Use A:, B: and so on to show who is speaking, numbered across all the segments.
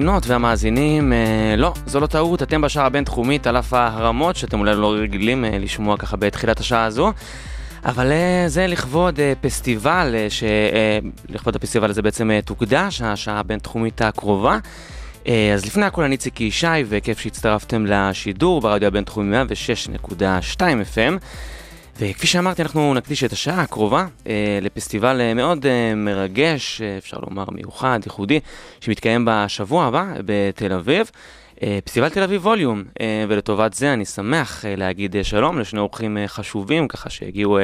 A: המאזינות והמאזינים, אה, לא, זו לא טעות, אתם בשער הבינתחומית על אף ההרמות שאתם אולי לא רגילים אה, לשמוע ככה בתחילת השעה הזו. אבל אה, זה לכבוד פסטיבל, ש... לכבוד הפסטיבל הזה בעצם תוקדש, השעה הבינתחומית הקרובה. אז לפני הכל אני ציקי ישי, וכיף שהצטרפתם לשידור ברדיו הבינתחומי 106.2 FM. וכפי שאמרתי, אנחנו נקדיש את השעה הקרובה אה, לפסטיבל אה, מאוד אה, מרגש, אה, אפשר לומר מיוחד, ייחודי, שמתקיים בשבוע הבא בתל אביב. אה, פסטיבל תל אביב ווליום, ולטובת זה אני שמח להגיד שלום לשני אורחים חשובים, ככה שהגיעו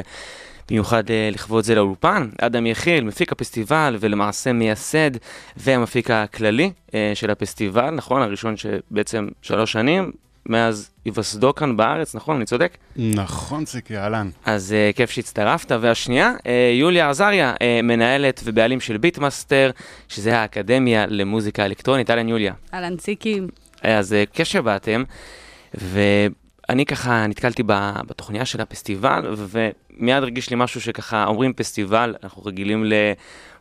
A: במיוחד לכבוד זה לאולפן. אדם יחיל, מפיק הפסטיבל ולמעשה מייסד והמפיק הכללי של הפסטיבל, נכון? הראשון שבעצם שלוש שנים, מאז היווסדו כאן בארץ, נכון? אני צודק?
B: נכון, ציקי, אהלן.
A: אז uh, כיף שהצטרפת. והשנייה, uh, יוליה עזריה, אה, מנהלת ובעלים של BeatMaster, שזה האקדמיה למוזיקה אלקטרונית. אהלן יוליה.
C: אהלן ציקים.
A: אז אה, כיף שבאתם, ואני ככה נתקלתי ב- בתוכניה של הפסטיבל, ומיד הרגיש לי משהו שככה אומרים פסטיבל, אנחנו רגילים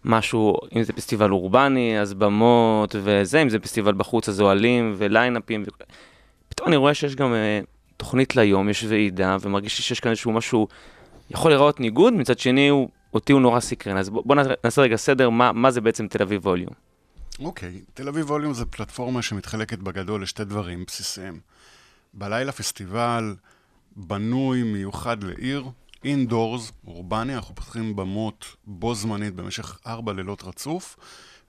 A: למשהו, אם זה פסטיבל אורבני, אז במות וזה, אם זה פסטיבל בחוץ, אז אוהלים וליינאפים. ו... פתאום אני רואה שיש גם אה, תוכנית ליום, יש ועידה, ומרגיש לי שיש כאן איזשהו משהו, יכול להיראות ניגוד, מצד שני הוא, אותי הוא נורא סקרן. אז בוא, בוא נעשה רגע סדר, מה, מה זה בעצם תל אביב Volume.
B: אוקיי, תל אביב Volume זה פלטפורמה שמתחלקת בגדול לשתי דברים בסיסיים. בלילה פסטיבל בנוי מיוחד לעיר, indoors, אורבני, אנחנו פותחים במות בו זמנית במשך ארבע לילות רצוף,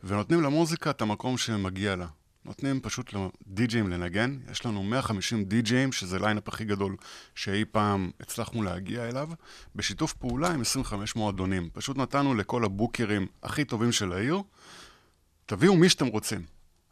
B: ונותנים למוזיקה את המקום שמגיע לה. נותנים פשוט לדי-ג'אים לנגן, יש לנו 150 די-ג'אים, שזה ליינאפ הכי גדול שאי פעם הצלחנו להגיע אליו, בשיתוף פעולה עם 25 מועדונים. פשוט נתנו לכל הבוקרים הכי טובים של העיר, תביאו מי שאתם רוצים.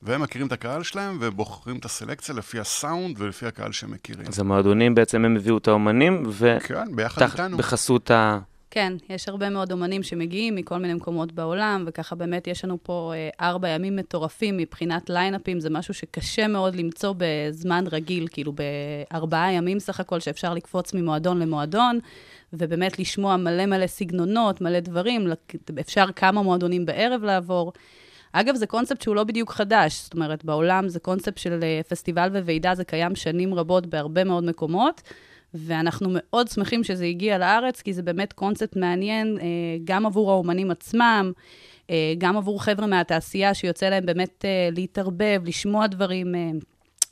B: והם מכירים את הקהל שלהם ובוחרים את הסלקציה לפי הסאונד ולפי הקהל שהם מכירים.
A: אז המועדונים בעצם הם הביאו את האומנים,
B: כן, ביחד איתנו.
A: ובחסות ה...
C: כן, יש הרבה מאוד אומנים שמגיעים מכל מיני מקומות בעולם, וככה באמת יש לנו פה אה, ארבע ימים מטורפים מבחינת ליינאפים, זה משהו שקשה מאוד למצוא בזמן רגיל, כאילו בארבעה ימים סך הכל, שאפשר לקפוץ ממועדון למועדון, ובאמת לשמוע מלא מלא סגנונות, מלא דברים, אפשר כמה מועדונים בערב לעבור. אגב, זה קונספט שהוא לא בדיוק חדש, זאת אומרת, בעולם זה קונספט של אה, פסטיבל וועידה, זה קיים שנים רבות בהרבה מאוד מקומות. ואנחנו מאוד שמחים שזה הגיע לארץ, כי זה באמת קונספט מעניין אה, גם עבור האומנים עצמם, אה, גם עבור חבר'ה מהתעשייה שיוצא להם באמת אה, להתערבב, לשמוע דברים,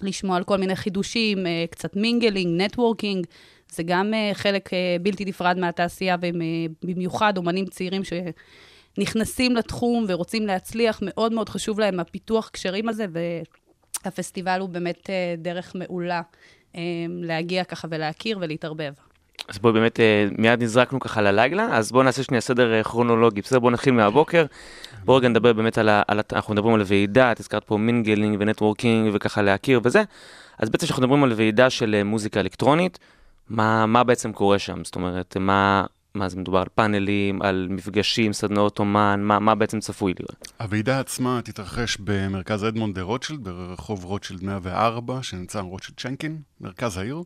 C: לשמוע על כל מיני חידושים, קצת mingling, networking. זה גם חלק בלתי נפרד מהתעשייה, ובמיוחד אומנים צעירים שנכנסים לתחום ורוצים להצליח, מאוד מאוד חשוב להם הפיתוח קשרים הזה, והפסטיבל הוא באמת דרך מעולה. להגיע ככה ולהכיר ולהתערבב.
A: אז בואי באמת, אה, מיד נזרקנו ככה ללילה, אז בואו נעשה שנייה סדר אה, כרונולוגי, בסדר? בואו נתחיל מהבוקר. בואו רגע נדבר באמת על ה... על אנחנו מדברים על ועידה, את הזכרת פה mingling ו networking וככה להכיר וזה. אז בעצם כשאנחנו מדברים על ועידה של אה, מוזיקה אלקטרונית, מה, מה בעצם קורה שם? זאת אומרת, מה, מה זה מדובר על פאנלים, על מפגשים, סדנאות אומן, מה, מה בעצם צפוי לראות?
B: הוועידה עצמה תתרחש במרכז אדמונד דה רוטשילד, ברחוב רוטשילד 104, שנמצא עם רוטשילד שינקין, מרכז העיר.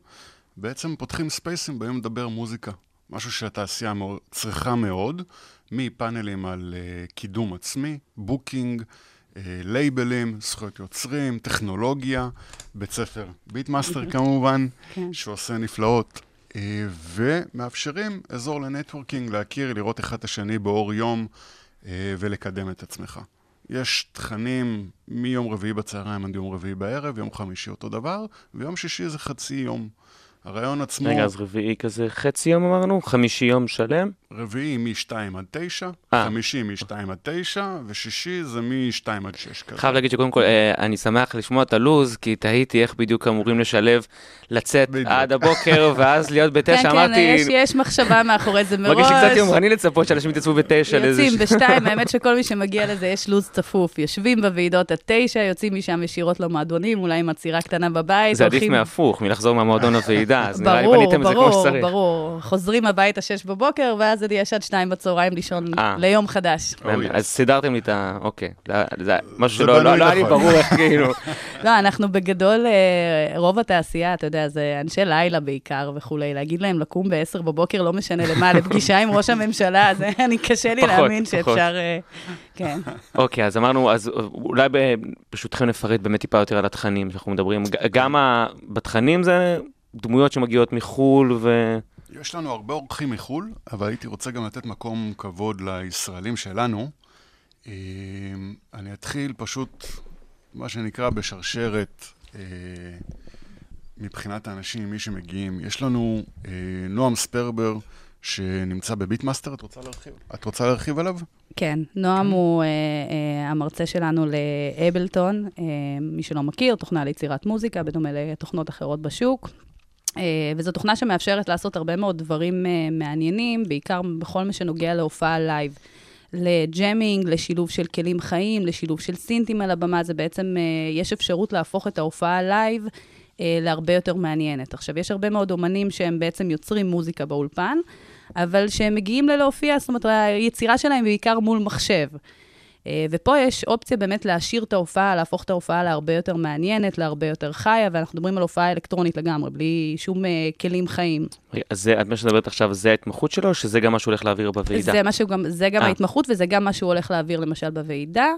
B: בעצם פותחים ספייסים בהם לדבר מוזיקה, משהו שהתעשייה צריכה מאוד, מפאנלים על אה, קידום עצמי, booking, אה, לייבלים, זכויות יוצרים, טכנולוגיה, בית ספר BeatMaster כמובן,
C: כן.
B: שעושה נפלאות ומאפשרים אזור ל networking, להכיר, לראות אחד את השני באור יום אה, ולקדם את עצמך. יש תכנים מיום רביעי בצהריים עד יום רביעי בערב, יום חמישי אותו דבר, ויום שישי זה חצי יום. הרעיון עצמו,
A: רגע, אז רביעי כזה חצי יום אמרנו? חמישי יום שלם?
B: רביעי מ-2 עד 9,
A: אה.
B: חמישי מ-2 עד 9, ושישי זה מ-2 עד 6 כזה.
A: חייב להגיד שקודם כל, אה, אני שמח לשמוע את הלו"ז, כי תהיתי איך בדיוק אמורים לשלב, לצאת
B: בדיוק.
A: עד הבוקר, ואז להיות
C: כן,
A: בתשע,
C: כן,
A: אמרתי,
C: יש, יש מחשבה מאחורי זה מראש.
A: מרגיש לי קצת יומרני לצפות שאנשים יתייצבו בתשע לאיזה...
C: יוצאים בשתיים, האמת שכל מי שמגיע לזה יש לו"ז צפוף. יושבים בוועידות עד תשע, יוצאים משם ישירות למועדונים, אולי עם עצירה קטנה בבית.
A: זה עדיף מהפוך, מלחזור מהמועדון לוועידה, אז נראה לי
C: ברור,
A: בניתם את זה כמו
C: ברור,
A: שצריך.
C: ברור. חוזרים הביתה שש בבוקר, ואז יש עד שתיים בצהריים לישון
A: אה.
C: ליום חדש.
A: אז סידרתם לי את ה... אוקיי. זה- משהו שלא לא- לא היה לי
B: נכון.
A: ברור איך כאילו...
C: לא, אנחנו בגדול, אה, רוב התעשייה, אתה יודע, זה אנשי לילה בעיקר וכולי. להגיד להם לקום ב-10 בבוקר, לא משנה למה, לפגישה עם ראש הממשלה, זה, אני, קשה לי להאמין. שאפשר... אה, כן.
A: אוקיי, אז אמרנו, אז אולי ברשותכם נפרט באמת טיפה יותר על התכנים שאנחנו מדברים. גם בתכנים זה דמויות שמגיעות מחו"ל ו...
B: יש לנו הרבה אורחים מחו"ל, אבל הייתי רוצה גם לתת מקום כבוד לישראלים שלנו. אה, אני אתחיל פשוט, מה שנקרא, בשרשרת אה, מבחינת האנשים, מי שמגיעים. יש לנו אה, נועם ספרבר, שנמצא בביטמאסטר, את רוצה להרחיב? את רוצה להרחיב עליו?
C: כן, נועם הוא אה, אה, המרצה שלנו לאבלטון, אה, מי שלא מכיר, תוכנה ליצירת מוזיקה, בדומה לתוכנות אחרות בשוק. אה, וזו תוכנה שמאפשרת לעשות הרבה מאוד דברים אה, מעניינים, בעיקר בכל מה שנוגע להופעה live. ל jamming, לשילוב של כלים חיים, לשילוב של סינטים על הבמה, זה בעצם, אה, יש אפשרות להפוך את ההופעה live אה, להרבה יותר מעניינת. עכשיו, יש הרבה מאוד אומנים שהם בעצם יוצרים מוזיקה באולפן, אבל שהם מגיעים ללהופיע, זאת אומרת, היצירה שלהם היא בעיקר מול מחשב. אה, ופה יש אופציה באמת להשאיר את ההופעה, להפוך את ההופעה להרבה יותר מעניינת, להרבה יותר חיה, ואנחנו מדברים על הופעה אלקטרונית לגמרי, בלי שום אה, כלים חיים.
A: אז זה, את מה שאת מדברת עכשיו, זה ההתמחות שלו, או שזה גם מה שהוא הולך להעביר בוועידה?
C: זה, גם, זה גם
A: אה.
C: ההתמחות, וזה גם מה שהוא הולך להעביר למשל בוועידה.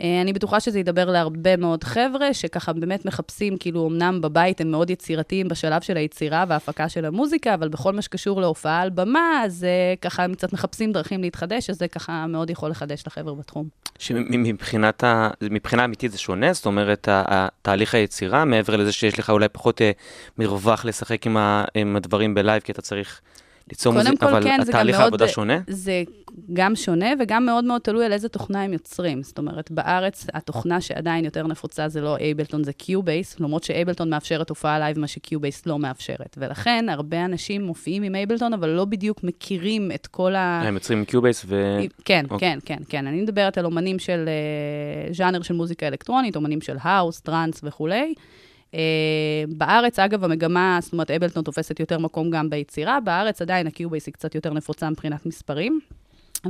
C: אה, אני בטוחה שזה ידבר להרבה מאוד חבר'ה, שככה באמת מחפשים, כאילו, אמנם בבית הם מאוד יצירתיים בשלב של היצירה וההפקה של המוזיקה, אבל בכל מה שקשור להופעה על במה, אז אה, ככה הם קצת מחפשים דרכים להתחדש, אז זה ככה מאוד יכול לחדש לחבר'ה בתחום.
A: שמבחינת. מבחינה אמיתית זה שונה? זאת אומרת, תהליך היצירה, מעבר לזה שיש לך אולי פחות אה, מרווח לשחק. עם הדברים ב live, כי אתה צריך ליצור מוזיקה, אבל
C: כן,
A: התהליך העבודה שונה?
C: זה גם שונה וגם מאוד מאוד תלוי על איזה תוכנה הם יוצרים. זאת אומרת, בארץ התוכנה שעדיין יותר נפוצה זה לא Ableton, זה Cubase, למרות ש Ableton מאפשרת הופעה live, מה ש Cubase לא מאפשרת. ולכן, הרבה אנשים מופיעים עם Ableton, אבל לא בדיוק מכירים את כל ה...
A: הם יוצרים Cubase ו...
C: כן,
A: אוקיי.
C: כן, כן, כן. אני מדברת על אומנים של אה, ז'אנר של מוזיקה אלקטרונית, אומנים של האוס, טראנס וכולי. אה, בארץ, אגב, המגמה, זאת אומרת, Ableton תופסת יותר מקום גם ביצירה, בארץ עדיין ה Cubase היא קצת יותר נפוצה מבחינת מספרים.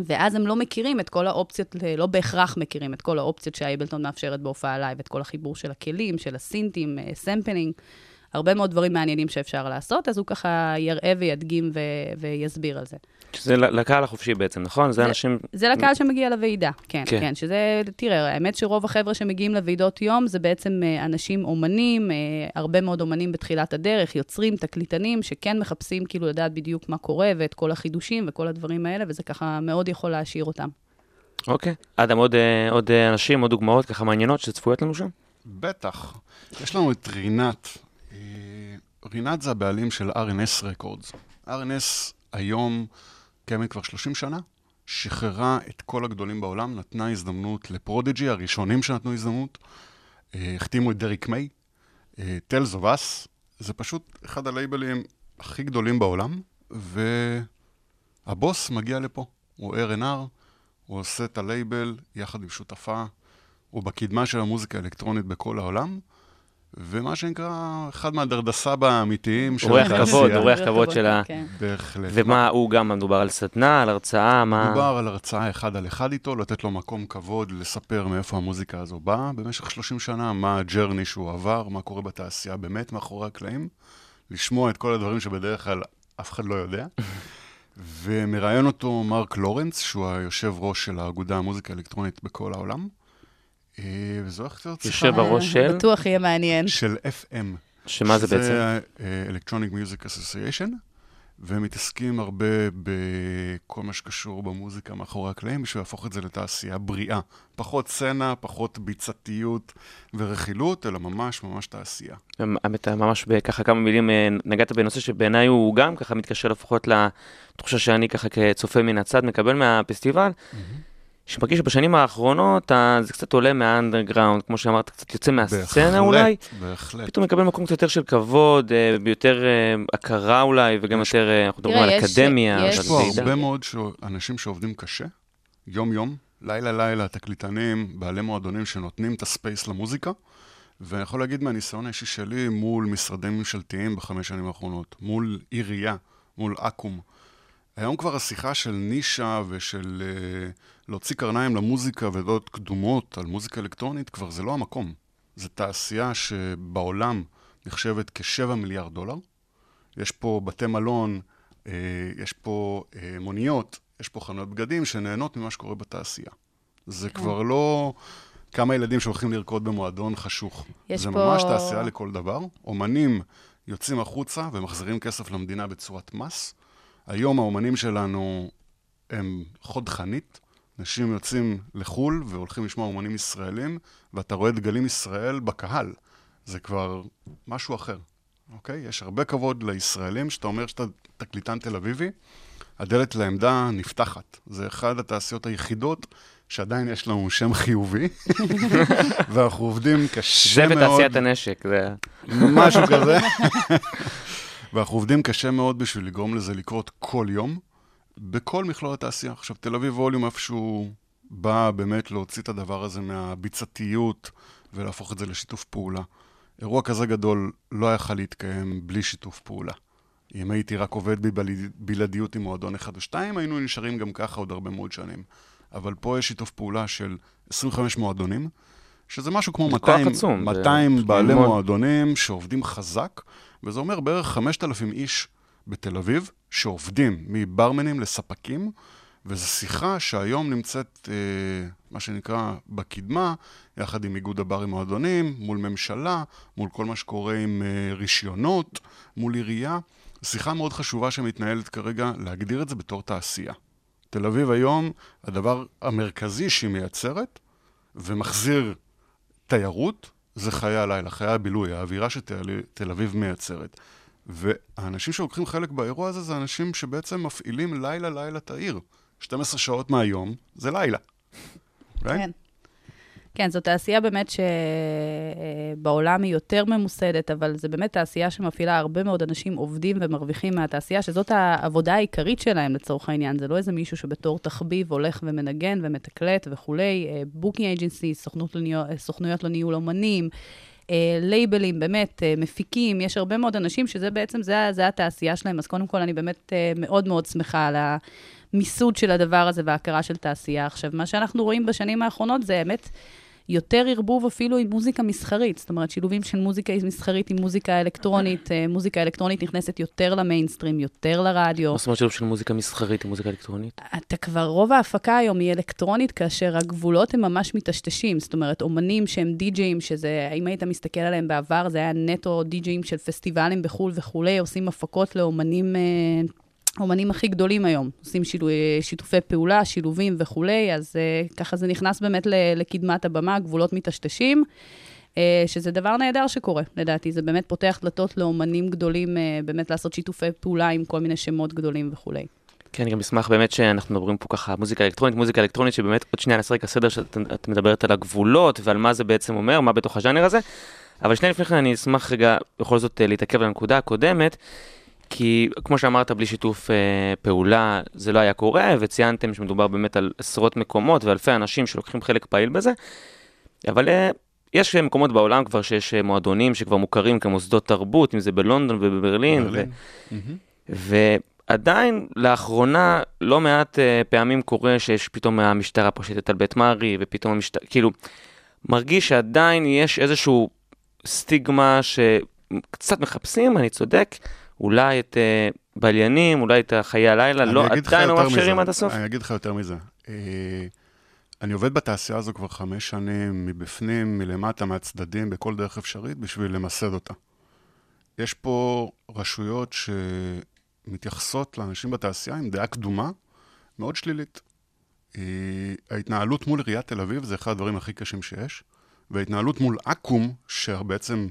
C: ואז הם לא מכירים את כל האופציות, לא בהכרח מכירים את כל האופציות שה Ableton מאפשרת בהופעה live, את כל החיבור של הכלים, של הסינטים, אה, sampling, הרבה מאוד דברים מעניינים שאפשר לעשות, אז הוא ככה יראה וידגים ו- ויסביר על זה.
A: שזה לקהל החופשי בעצם, נכון? זה
C: זה-
A: אנשים...
C: זה לקהל שמגיע לוועידה, כן,
A: כן.
C: כן, כן, שזה, תראה, האמת שרוב החבר'ה שמגיעים לוועידות יום זה בעצם אה, אנשים אומנים, אה, הרבה מאוד אומנים בתחילת הדרך, יוצרים, תקליטנים, שכן מחפשים כאילו לדעת בדיוק מה קורה ואת כל החידושים וכל הדברים האלה, וזה ככה מאוד יכול להשאיר אותם.
A: אוקיי. אדם, עוד, אה, עוד אנשים, עוד דוגמאות ככה מעניינות שצפויות לנו שם?
B: בטח. יש לנו את רינת. Renaat זה הבעלים של R&S Records. R&S היום קיימת כבר 30 שנה, שחררה את כל הגדולים בעולם, נתנה הזדמנות ל Prodigy, הראשונים שנתנו הזדמנות, אה, החתימו את Derrick May, Tale Of Us, זה פשוט אחד הלייבלים הכי גדולים בעולם, והבוס מגיע לפה, הוא A&R, הוא עושה את הלייבל יחד עם שותפה, הוא בקדמה של המוזיקה האלקטרונית בכל העולם, ומה שנקרא, אחד מהדרדסבא האמיתיים של
A: אורח
B: התעשייה.
A: כבוד, אורח כבוד של ה-
C: כן.
B: בהחלט.
A: ומה, הוא גם מדובר על סדנה, על הרצאה, מה...
B: מדובר על הרצאה אחד על אחד איתו, לתת לו מקום כבוד, לספר מאיפה המוזיקה הזו באה במשך 30 שנה, מה הג'רני שהוא עבר, מה קורה בתעשייה באמת מאחורי הקלעים, לשמוע את כל הדברים שבדרך כלל אף אחד לא יודע. ומראיין אותו מרק לורנס, שהוא היושב ראש של האגודה המוזיקה האלקטרונית בכל העולם. אה, וזו הולכת להיות שיחה
A: יושב בראש של?
C: בטוח יהיה מעניין.
B: של FM.
A: שמה זה בעצם?
B: זה אה, Electronic Music Association. והם מתעסקים הרבה בכל מה שקשור במוזיקה מאחורי הקלעים, בשביל להפוך את זה לתעשייה בריאה. פחות סצנה, פחות ביצתיות ורכילות, אלא ממש ממש תעשייה.
A: האמת, ממש בככה כמה מילים אה, נגעת בנושא שבעיניי הוא גם ככה מתקשר לפחות לתחושה שאני ככה כצופה מן הצד מקבל מהפסטיבל. שמרגיש שבשנים האחרונות אה, זה קצת עולה מהאנדרגראונד, כמו שאמרת, קצת יוצא מהסצנה
B: בהחלט,
A: אולי.
B: בהחלט.
A: פתאום מקבל מקום קצת יותר של כבוד, אה, יותר אה, הכרה אולי, וגם
B: יש-
A: יותר, אה, אנחנו מדברים על אקדמיה.
C: יש
B: פה. הרבה מאוד ש... אנשים שעובדים קשה, יום-יום, לילה-לילה, תקליטנים, בעלי מועדונים שנותנים את הספייס למוזיקה, ואני יכול להגיד מהניסיון האישי שלי מול משרדים ממשלתיים בחמש שנים האחרונות, מול עירייה, מול אקו"ם. היום כבר השיחה של נישה ושל uh, להוציא קרניים למוזיקה ודעות קדומות על מוזיקה אלקטרונית, כבר זה לא המקום. זו תעשייה שבעולם נחשבת כשבע מיליארד דולר. יש פה בתי מלון, אה, יש פה אה, מוניות, יש פה חנויות בגדים שנהנות ממה שקורה בתעשייה. זה כבר לא כמה ילדים שהולכים לרקוד במועדון חשוך.
C: יש
B: זה
C: פה-
B: ממש תעשייה לכל דבר. אומנים יוצאים החוצה ומחזירים כסף למדינה בצורת מס. היום האומנים שלנו הם חוד חנית. אנשים יוצאים לחו"ל והולכים לשמוע אומנים ישראלים, ואתה רואה דגלים ישראל בקהל. זה כבר משהו אחר, אוקיי? יש הרבה כבוד לישראלים, שאתה אומר שאתה תקליטן תל אביבי, הדלת לעמדה נפתחת. זה אחת התעשיות היחידות שעדיין יש לנו שם חיובי, ואנחנו עובדים
A: זה
B: קשה מאוד.
A: בתעשיית הנשק, זה...
B: משהו כזה. ואנחנו עובדים קשה מאוד בשביל לגרום לזה לקרות כל יום, בכל מכלול התעשייה. עכשיו, תל אביב ווליום איפשהו בא באמת להוציא את הדבר הזה מהביצתיות ולהפוך את זה לשיתוף פעולה. אירוע כזה גדול לא יכל להתקיים בלי שיתוף פעולה. אם הייתי רק עובד בבלעדיות עם מועדון אחד או שתיים, היינו נשארים גם ככה עוד הרבה מאוד שנים. אבל פה יש שיתוף פעולה של 25 מועדונים, שזה משהו כמו
A: זה
B: 200,
A: כוח עצום, זה
B: 200 בעלי
A: המון.
B: מועדונים שעובדים חזק, וזה אומר בערך 5,000 איש בתל אביב, שעובדים מברמנים לספקים, וזו שיחה שהיום נמצאת, אה, מה שנקרא, בקדמה, יחד עם איגוד הברים מועדונים, מול ממשלה, מול כל מה שקורה עם אה, רישיונות, מול עירייה. שיחה מאוד חשובה שמתנהלת כרגע, להגדיר את זה בתור תעשייה. תל אביב היום, הדבר המרכזי שהיא מייצרת, ומחזיר תיירות, זה חיי הלילה, חיי הבילוי, האווירה שתל אביב מייצרת. והאנשים שלוקחים חלק באירוע הזה, זה אנשים שבעצם מפעילים לילה-לילה את העיר. 12 שעות מהיום זה לילה. אוקיי?
C: כן. כן, זו תעשייה באמת שבעולם היא יותר ממוסדת, אבל זו באמת תעשייה שמפעילה הרבה מאוד אנשים עובדים ומרוויחים מהתעשייה, שזאת העבודה העיקרית שלהם לצורך העניין. זה לא איזה מישהו שבתור תחביב הולך ומנגן ומתקלט וכולי. booking agency, סוכנויות לניהול אומנים. אה, לייבלים, באמת, אה, מפיקים, יש הרבה מאוד אנשים שזה בעצם, זה, זה התעשייה שלהם. אז קודם כל, אני באמת אה, מאוד מאוד שמחה על המיסוד של הדבר הזה וההכרה של תעשייה. עכשיו, מה שאנחנו רואים בשנים האחרונות זה באמת יותר ערבוב אפילו עם מוזיקה מסחרית. זאת אומרת, שילובים של מוזיקה מסחרית עם מוזיקה אלקטרונית. אה, מוזיקה אלקטרונית נכנסת יותר למיינסטרים, יותר לרדיו.
A: מה זאת אומרת שילוב של מוזיקה מסחרית עם מוזיקה אלקטרונית?
C: אתה כבר, רוב ההפקה היום היא אלקטרונית, כאשר הגבולות הם ממש מטשטשים. זאת אומרת, אומנים שהם די-ג'אים, שזה, אם היית מסתכל עליהם בעבר, זה היה נטו די-ג'אים של פסטיבלים בחו"ל וכולי, עושים הפקות לאומנים, אה, אומנים הכי גדולים היום. עושים שילו, שיתופי פעולה, שילובים וכולי, אז אה, ככה זה נכנס באמת לקדמת הבמה, גבולות מטשטשים. אה, שזה דבר נהדר שקורה, לדעתי. זה באמת פותח דלתות לאומנים גדולים, אה, באמת לעשות שיתופי פעולה עם כל מיני שמות גדולים וכולי.
A: כן, אני גם אשמח באמת שאנחנו מדברים פה ככה מוזיקה אלקטרונית, מוזיקה אלקטרונית שבאמת עוד שנייה נעשה רגע סדר שאת את מדברת על הגבולות ועל מה זה בעצם אומר, מה בתוך הז'אנר הזה. אבל שנייה לפני כן אני אשמח רגע בכל זאת אה, להתעכב על הנקודה הקודמת, כי כמו שאמרת, בלי שיתוף אה, פעולה זה לא היה קורה, וציינתם שמדובר באמת על עשרות מקומות ואלפי אנשים שלוקחים חלק פעיל בזה, אבל אה, יש מקומות בעולם כבר שיש אה, מועדונים שכבר מוכרים כמוסדות תרבות, אם זה בלונדון ובברלין. ו...
B: מהמם.
A: ועדיין, לאחרונה, לא מעט uh, פעמים קורה שיש פתאום המשטרה פושטת על בית מרי, ופתאום המשטרה, כאילו, מרגיש שעדיין יש איזשהו סטיגמה שקצת מחפשים, אני צודק, אולי את uh, בליינים, אולי את חיי הלילה, לא, עדיין לא מאפשרים. עד הסוף.
B: אני אגיד לך יותר מזה. אה, אני עובד בתעשייה הזו כבר חמש שנים, מבפנים, מלמטה, מהצדדים, בכל דרך אפשרית, בשביל למסד אותה. יש פה רשויות מתייחסות לאנשים בתעשייה עם דעה קדומה מאוד שלילית. אה, ההתנהלות מול עיריית תל אביב זה אחד הדברים הכי קשים שיש, וההתנהלות מול אקו"ם, שבעצם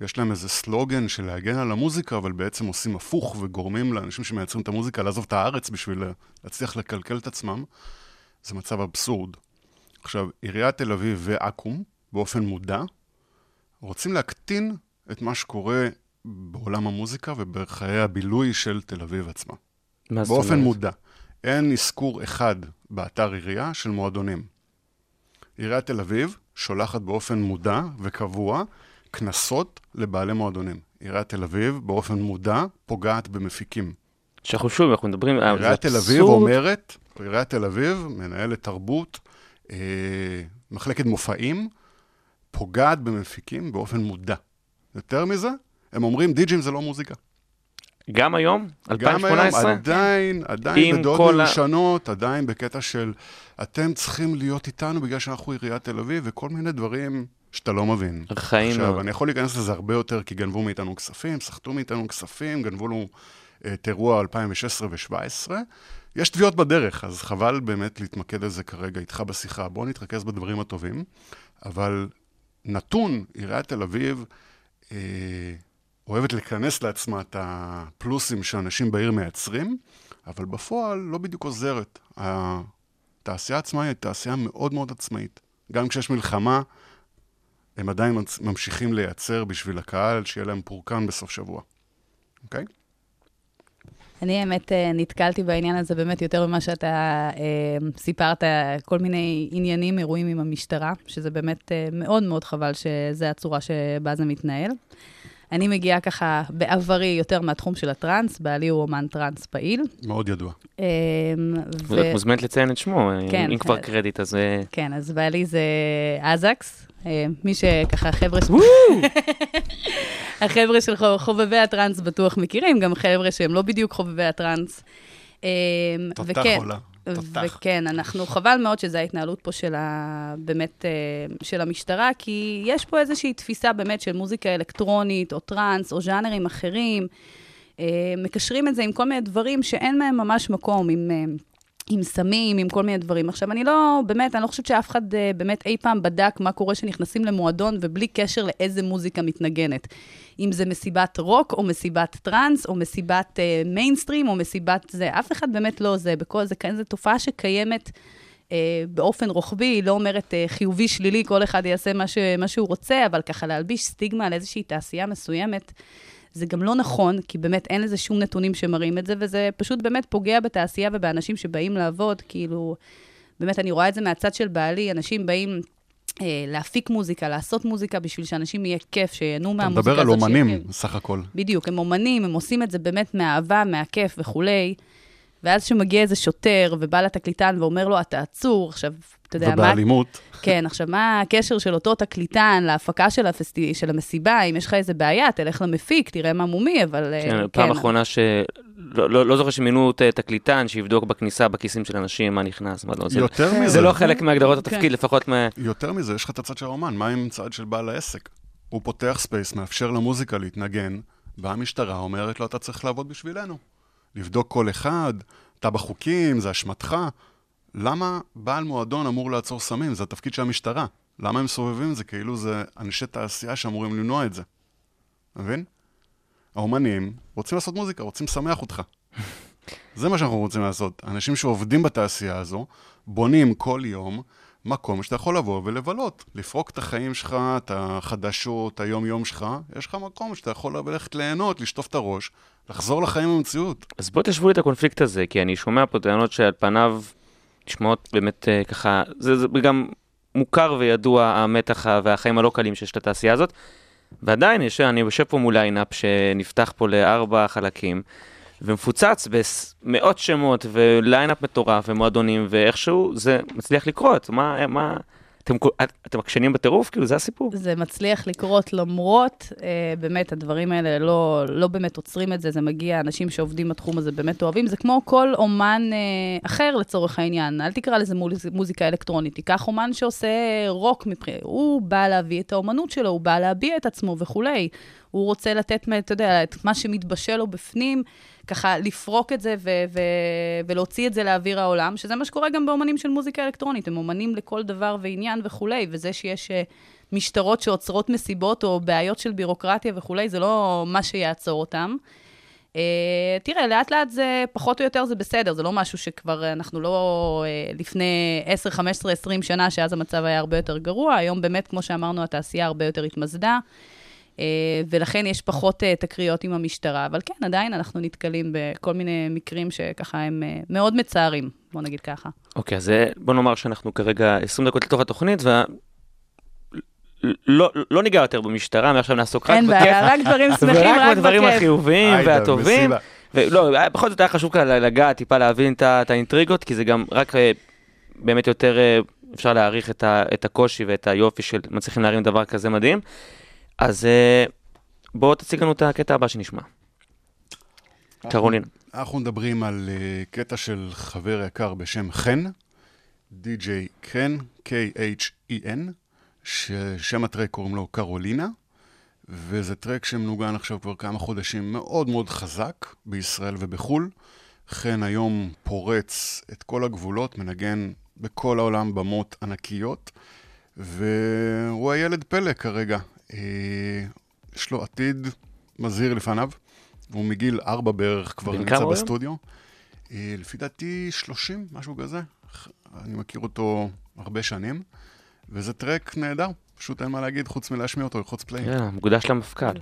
B: יש להם איזה סלוגן של להגן על המוזיקה, אבל בעצם עושים הפוך וגורמים לאנשים שמייצרים את המוזיקה לעזוב את הארץ בשביל להצליח לקלקל את עצמם, זה מצב אבסורד. עכשיו, עיריית תל אביב ואקו"ם, באופן מודע, רוצים להקטין את מה שקורה בעולם המוזיקה ובחיי הבילוי של תל אביב עצמה.
A: מה זאת
B: באופן? מודע. אין אזכור אחד באתר עירייה של מועדונים. עיריית תל אביב שולחת באופן מודע וקבוע קנסות לבעלי מועדונים. עיריית תל אביב באופן מודע פוגעת במפיקים.
A: שאנחנו שוב, אנחנו מדברים,
B: עיריית תל אביב. אומרת, עיריית תל אביב, מנהלת תרבות, אה, מחלקת מופעים, פוגעת במפיקים באופן מודע. יותר מזה, הם אומרים דיג'ים זה לא מוזיקה.
A: גם היום?
B: גם
A: 2018?
B: היום, עדיין, עדיין בדעות
A: כל ה-
B: מיושנות, עדיין בקטע של אתם צריכים להיות איתנו בגלל שאנחנו עיריית תל אביב, וכל מיני דברים שאתה לא מבין.
A: ארכאיים
B: עכשיו. אני יכול להיכנס לזה הרבה יותר, כי גנבו מאיתנו כספים, סחטו מאיתנו כספים, גנבו לנו אה, את אירוע 2016 ו-2017. יש תביעות בדרך, אז חבל באמת להתמקד על זה כרגע איתך בשיחה. בואו נתרכז בדברים הטובים. אבל נתון, עיריית תל אביב אה, אוהבת לכנס לעצמה את הפלוסים שאנשים בעיר מייצרים, אבל בפועל לא בדיוק עוזרת. התעשייה עצמה היא תעשייה מאוד מאוד עצמאית. גם כשיש מלחמה, הם עדיין ממשיכים לייצר בשביל הקהל, שיהיה להם פורקן בסוף שבוע. אוקיי?
C: אני האמת אה, נתקלתי בעניין הזה באמת יותר ממה שאתה אה, סיפרת, כל מיני עניינים, אירועים עם המשטרה, שזה באמת אה, מאוד מאוד חבל שזו הצורה שבה זה מתנהל. אני מגיעה ככה בעברי יותר מהתחום של הטראנס, בעלי הוא אומן טראנס פעיל.
B: מאוד ידוע.
C: אה, ו...
A: את מוזמנת לציין את שמו,
C: כן.
A: אם כבר קרדיט, אז... אה,
C: כן, אז בעלי זה אזקס, אה, מי שככה, חבר'ה... ש- החבר'ה של חוב- חובבי הטראנס בטוח מכירים, גם חבר'ה שהם לא בדיוק חובבי הטראנס. אה,
B: תותח
C: וכן,
B: עולה, תותח.
C: וכן, אנחנו, חבל מאוד שזו ההתנהלות פה של ה... באמת, אה, של המשטרה, כי יש פה איזושהי תפיסה באמת של מוזיקה אלקטרונית, או טראנס, או ז'אנרים אחרים. אה, מקשרים את זה עם כל מיני דברים שאין מהם ממש מקום, עם... עם סמים, עם כל מיני דברים. עכשיו, אני לא, באמת, אני לא חושבת שאף אחד אה, באמת אי פעם בדק מה קורה כשנכנסים למועדון, ובלי קשר לאיזה מוזיקה מתנגנת. אם זה מסיבת רוק, או מסיבת טראנס, או מסיבת אה, מיינסטרים, או מסיבת זה, אף אחד באמת לא זה. בכל, זה, זו תופעה שקיימת אה, באופן רוחבי, היא לא אומרת אה, חיובי, שלילי, כל אחד יעשה מה, ש, מה שהוא רוצה, אבל ככה להלביש סטיגמה על איזושהי תעשייה מסוימת, זה גם לא נכון, כי באמת אין לזה שום נתונים שמראים את זה, וזה פשוט באמת פוגע בתעשייה ובאנשים שבאים לעבוד, כאילו, באמת, אני רואה את זה מהצד של בעלי, אנשים באים אה, להפיק מוזיקה, לעשות מוזיקה בשביל שאנשים יהיה כיף, שיהנו
B: אתה
C: מהמוזיקה
B: מדבר על
C: הזאת, שיהיה
B: אומנים,
C: כיף.
B: סך הכל.
C: בדיוק, הם אומנים, הם עושים את זה באמת מאהבה, מהכיף וכולי. ואז כשמגיע איזה שוטר ובא לתקליטן ואומר לו, אתה עצור, עכשיו, אתה יודע, מה...
B: ובאלימות.
C: כן, עכשיו, מה הקשר של אותו תקליטן להפקה של, הפסטי... של המסיבה? אם יש לך איזה בעיה, תלך למפיק, תראה מה מומי, אבל... אה,
A: כן, פעם אחרונה ש... לא, לא, לא זוכר שמינו את תקליטן שיבדוק בכניסה, בכיסים של אנשים, מה נכנס, מה לא. זה,
B: יותר
C: כן.
B: מזה,
A: זה לא חלק מהגדרות
C: כן.
A: התפקיד, לפחות מה...
B: יותר מזה, יש לך את הצד של האומן, מה עם צד של בעל העסק? הוא פותח space, מאפשר למוזיקה להתנגן, באה המשטרה, אומרת לו, אתה צריך לעבוד בשבילנו. לבדוק כל אחד, אתה בחוקים, זה אשמתך. למה בעל מועדון אמור לעצור סמים? זה התפקיד של המשטרה. למה הם סובבים את זה? כאילו זה אנשי תעשייה שאמורים למנוע את זה. מבין? האומנים רוצים לעשות מוזיקה, רוצים לשמח אותך. זה מה שאנחנו רוצים לעשות. אנשים שעובדים בתעשייה הזו, בונים כל יום מקום שאתה יכול לבוא ולבלות. לפרוק את החיים שלך, את החדשות, היום-יום שלך, יש לך מקום שאתה יכול ללכת ליהנות, לשטוף את הראש, לחזור לחיים במציאות.
A: אז בואו תשוו לי את הקונפליקט הזה, כי אני שומע פה טענות שעל פניו נשמעות באמת אה, ככה, זה, זה גם מוכר וידוע המתח והחיים הלא קלים שיש לתעשייה הזאת, ועדיין יש, אני יושב פה מול line-up שנפתח פה לארבע חלקים, ומפוצץ במאות שמות ו line-up מטורף ומועדונים, ואיכשהו זה מצליח לקרות. מה, מה, אתם, אתם עקשנים בטירוף? כאילו, זה הסיפור.
C: זה מצליח לקרות למרות, אה, באמת, הדברים האלה לא, לא באמת עוצרים את זה, זה מגיע, אנשים שעובדים בתחום הזה באמת אוהבים, זה כמו כל אומן אה, אחר לצורך העניין, אל תקרא לזה מוז, מוזיקה אלקטרונית, תיקח אומן שעושה רוק מבחינת, הוא בא להביא את האומנות שלו, הוא בא להביע את עצמו וכולי. הוא רוצה לתת, אתה יודע, את מה שמתבשל לו בפנים, ככה לפרוק את זה ו- ו- ולהוציא את זה לאוויר העולם, שזה מה שקורה גם באומנים של מוזיקה אלקטרונית, הם אומנים לכל דבר ועניין וכולי, וזה שיש אה, משטרות שעוצרות מסיבות או בעיות של בירוקרטיה וכולי, זה לא מה שיעצור אותם. Uh, תראה, לאט לאט זה, פחות או יותר זה בסדר, זה לא משהו שכבר אה, אנחנו לא uh, לפני 10, 15, 20 שנה, שאז המצב היה הרבה יותר גרוע, היום באמת, כמו שאמרנו, התעשייה הרבה יותר התמסדה, uh, ולכן יש פחות uh, תקריות עם המשטרה, אבל כן, עדיין אנחנו נתקלים בכל מיני מקרים שככה הם uh, מאוד מצערים, בוא נגיד ככה.
A: אוקיי, אז אה, בוא נאמר שאנחנו כרגע 20 דקות לתוך התוכנית, ו... לא, לא ניגע יותר במשטרה, מעכשיו נעסוק רק
C: אין בעיה, רק דברים שמחים,
A: ורק
C: רק
A: בדברים
C: בכיף.
A: החיוביים
B: עאידה,
A: והטובים.
B: מסיבה.
A: ולא, בכל זאת היה חשוב כאן לגעת, טיפה להבין את האינטריגות, כי זה גם רק אה, באמת יותר אה, אפשר להעריך את ה- את הקושי ואת היופי של מצליחים להרים דבר כזה מדהים. אז אה, בוא תציג לנו את הקטע הבא שנשמע. קרולין.
B: אנחנו מדברים על uh, קטע של חבר יקר בשם חן, די.ג'יי קן, K-H-E-N, ששם הטרק קוראים לו קרולינה, וזה טרק שמנוגן עכשיו כבר כמה חודשים מאוד מאוד חזק בישראל ובחו"ל. חן היום פורץ את כל הגבולות, מנגן בכל העולם במות ענקיות, והוא הילד פלא כרגע. אה, יש לו עתיד מזהיר לפניו. הוא מגיל ארבע בערך כבר נמצא? בסטודיו. אה, לפי דעתי 30, משהו כזה. אני מכיר אותו הרבה שנים, וזה טרק נהדר. פשוט אין מה להגיד חוץ מלהשמיע אותו, ללחוץ פליי.
A: יאללה, מוקדש למפכ"ל.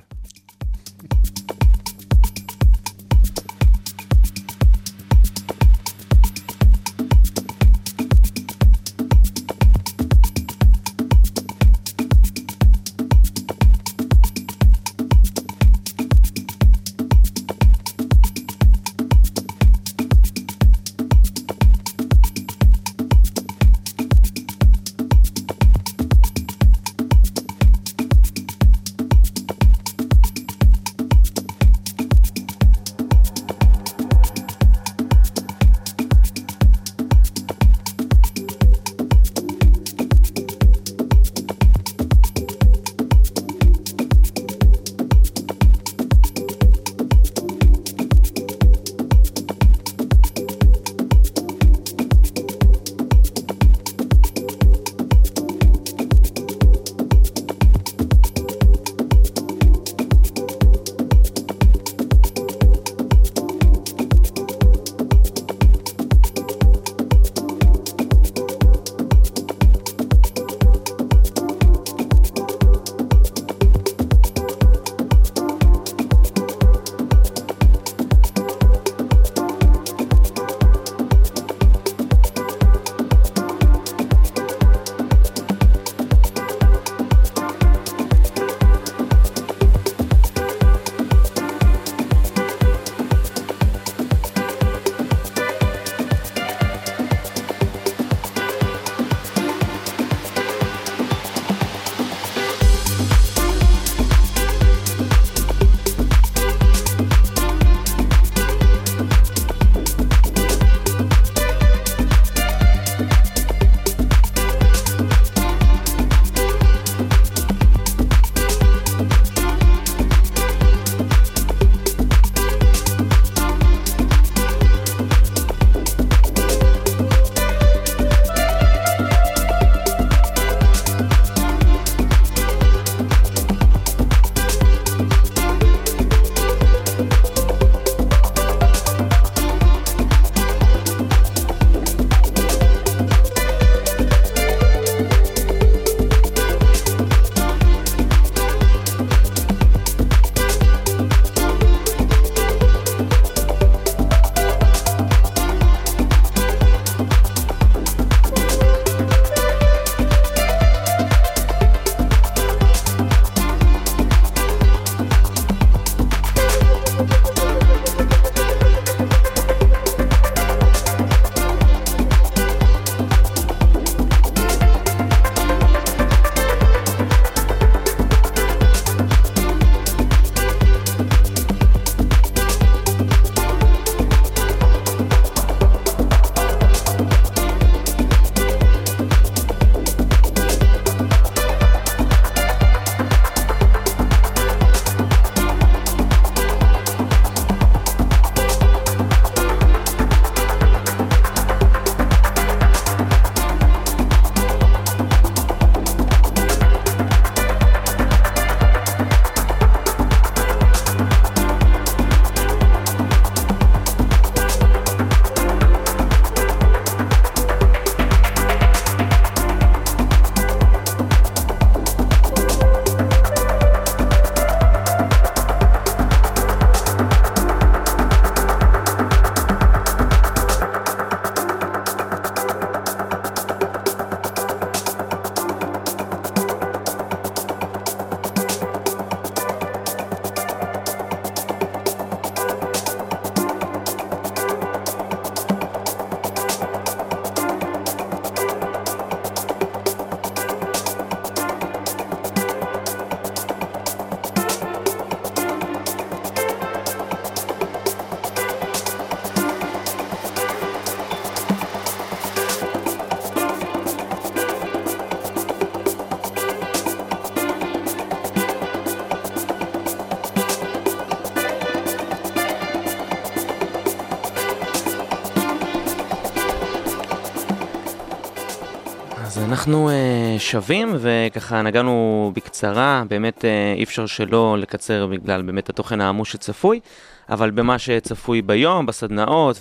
A: אנחנו uh, שווים, וככה נגענו בקצרה, באמת uh, אי אפשר שלא לקצר בגלל באמת התוכן העמוש שצפוי, אבל במה שצפוי ביום, בסדנאות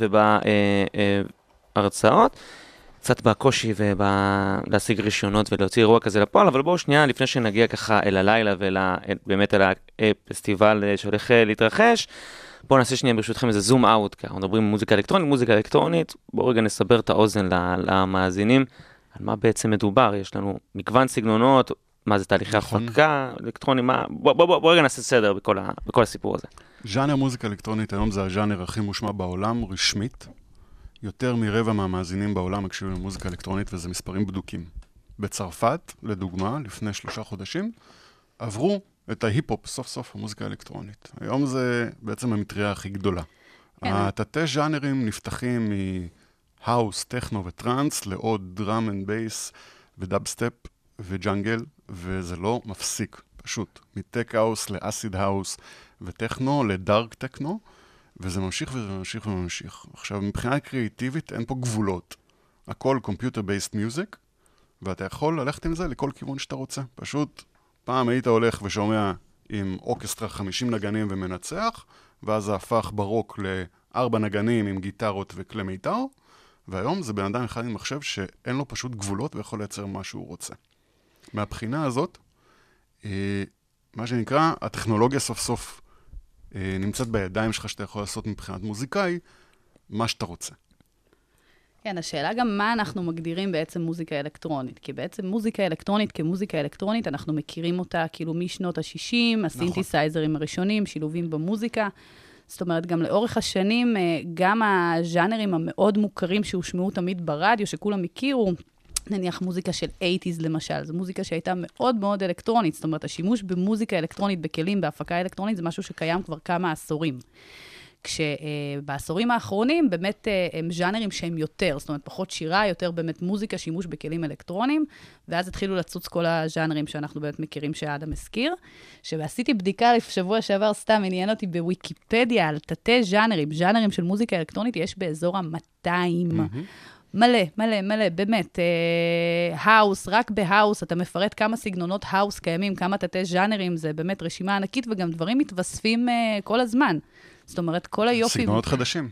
A: ובהרצאות, uh, קצת בקושי ולהשיג רישיונות ולהוציא אירוע כזה לפועל, אבל בואו שנייה, לפני שנגיע ככה אל הלילה ובאמת אל הפסטיבל שהולך להתרחש, בואו נעשה שנייה ברשותכם איזה זום אאוט, כי אנחנו מדברים מוזיקה אלקטרונית, מוזיקה אלקטרונית, בואו רגע נסבר את האוזן למאזינים. על מה בעצם מדובר, יש לנו מגוון סגנונות, מה זה תהליכי
B: נכון.
A: הפקה, אלקטרוני, מה, בוא, בוא, בוא, בוא רגע נעשה סדר בכל, ה, בכל הסיפור הזה.
B: ז'אנר מוזיקה אלקטרונית היום זה הז'אנר הכי מושמע בעולם, רשמית. יותר מרבע מהמאזינים בעולם הקשיבו למוזיקה אלקטרונית, וזה מספרים בדוקים. בצרפת, לדוגמה, לפני שלושה חודשים, עברו את ההיפ-הופ סוף סוף המוזיקה האלקטרונית. היום זה בעצם המטריה הכי גדולה.
C: כן.
B: התתי ז'אנרים נפתחים מ house, טכנו וטראנס לעוד drum and bass ו dubstep ו jungle, וזה לא מפסיק, פשוט. מ tech house ל acid house וטכנו ל dark techno, וזה ממשיך וזה ממשיך וממשיך. עכשיו, מבחינה קריאייטיבית אין פה גבולות. הכל Computer Based Music, ואתה יכול ללכת עם זה לכל כיוון שאתה רוצה. פשוט, פעם היית הולך ושומע עם אורקסטרה 50 נגנים ומנצח, ואז זה הפך ברוק לארבע נגנים עם גיטרות וכלי מיתר, והיום זה בן אדם אחד עם מחשב שאין לו פשוט גבולות ויכול לייצר מה שהוא רוצה. מהבחינה הזאת, אה, מה שנקרא, הטכנולוגיה סוף סוף אה, נמצאת בידיים שלך שאתה יכול לעשות מבחינת מוזיקאי, מה שאתה רוצה.
C: כן, השאלה גם מה אנחנו מגדירים בעצם מוזיקה אלקטרונית. כי בעצם מוזיקה אלקטרונית כמוזיקה אלקטרונית, אנחנו מכירים אותה כאילו משנות ה-60, הסינתסייזרים הראשונים, שילובים במוזיקה. זאת אומרת, גם לאורך השנים, אה, גם הז'אנרים המאוד מוכרים שהושמעו תמיד ברדיו, שכולם הכירו, נניח מוזיקה של 80's למשל, זו מוזיקה שהייתה מאוד מאוד אלקטרונית. זאת אומרת, השימוש במוזיקה אלקטרונית, בכלים, בהפקה אלקטרונית, זה משהו שקיים כבר כמה עשורים. כשבעשורים האחרונים באמת אה, הם ז'אנרים שהם יותר, זאת אומרת, פחות שירה, יותר באמת מוזיקה, שימוש בכלים אלקטרוניים, ואז התחילו לצוץ כל הז'אנרים שאנחנו באמת מכירים שאדם הזכיר. שעשיתי בדיקה שבוע שעבר, סתם עניין אותי בוויקיפדיה על תתי ז'אנרים, של מוזיקה אלקטרונית, יש באזור ה-200. מלא, מלא, מלא, באמת. האוס, רק בהאוס, אתה מפרט כמה סגנונות house קיימים, כמה תתי ז'אנרים, זה באמת רשימה ענקית, וגם דברים מתווספים כל הזמן. זאת אומרת, כל היופי...
B: סגנונות חדשים.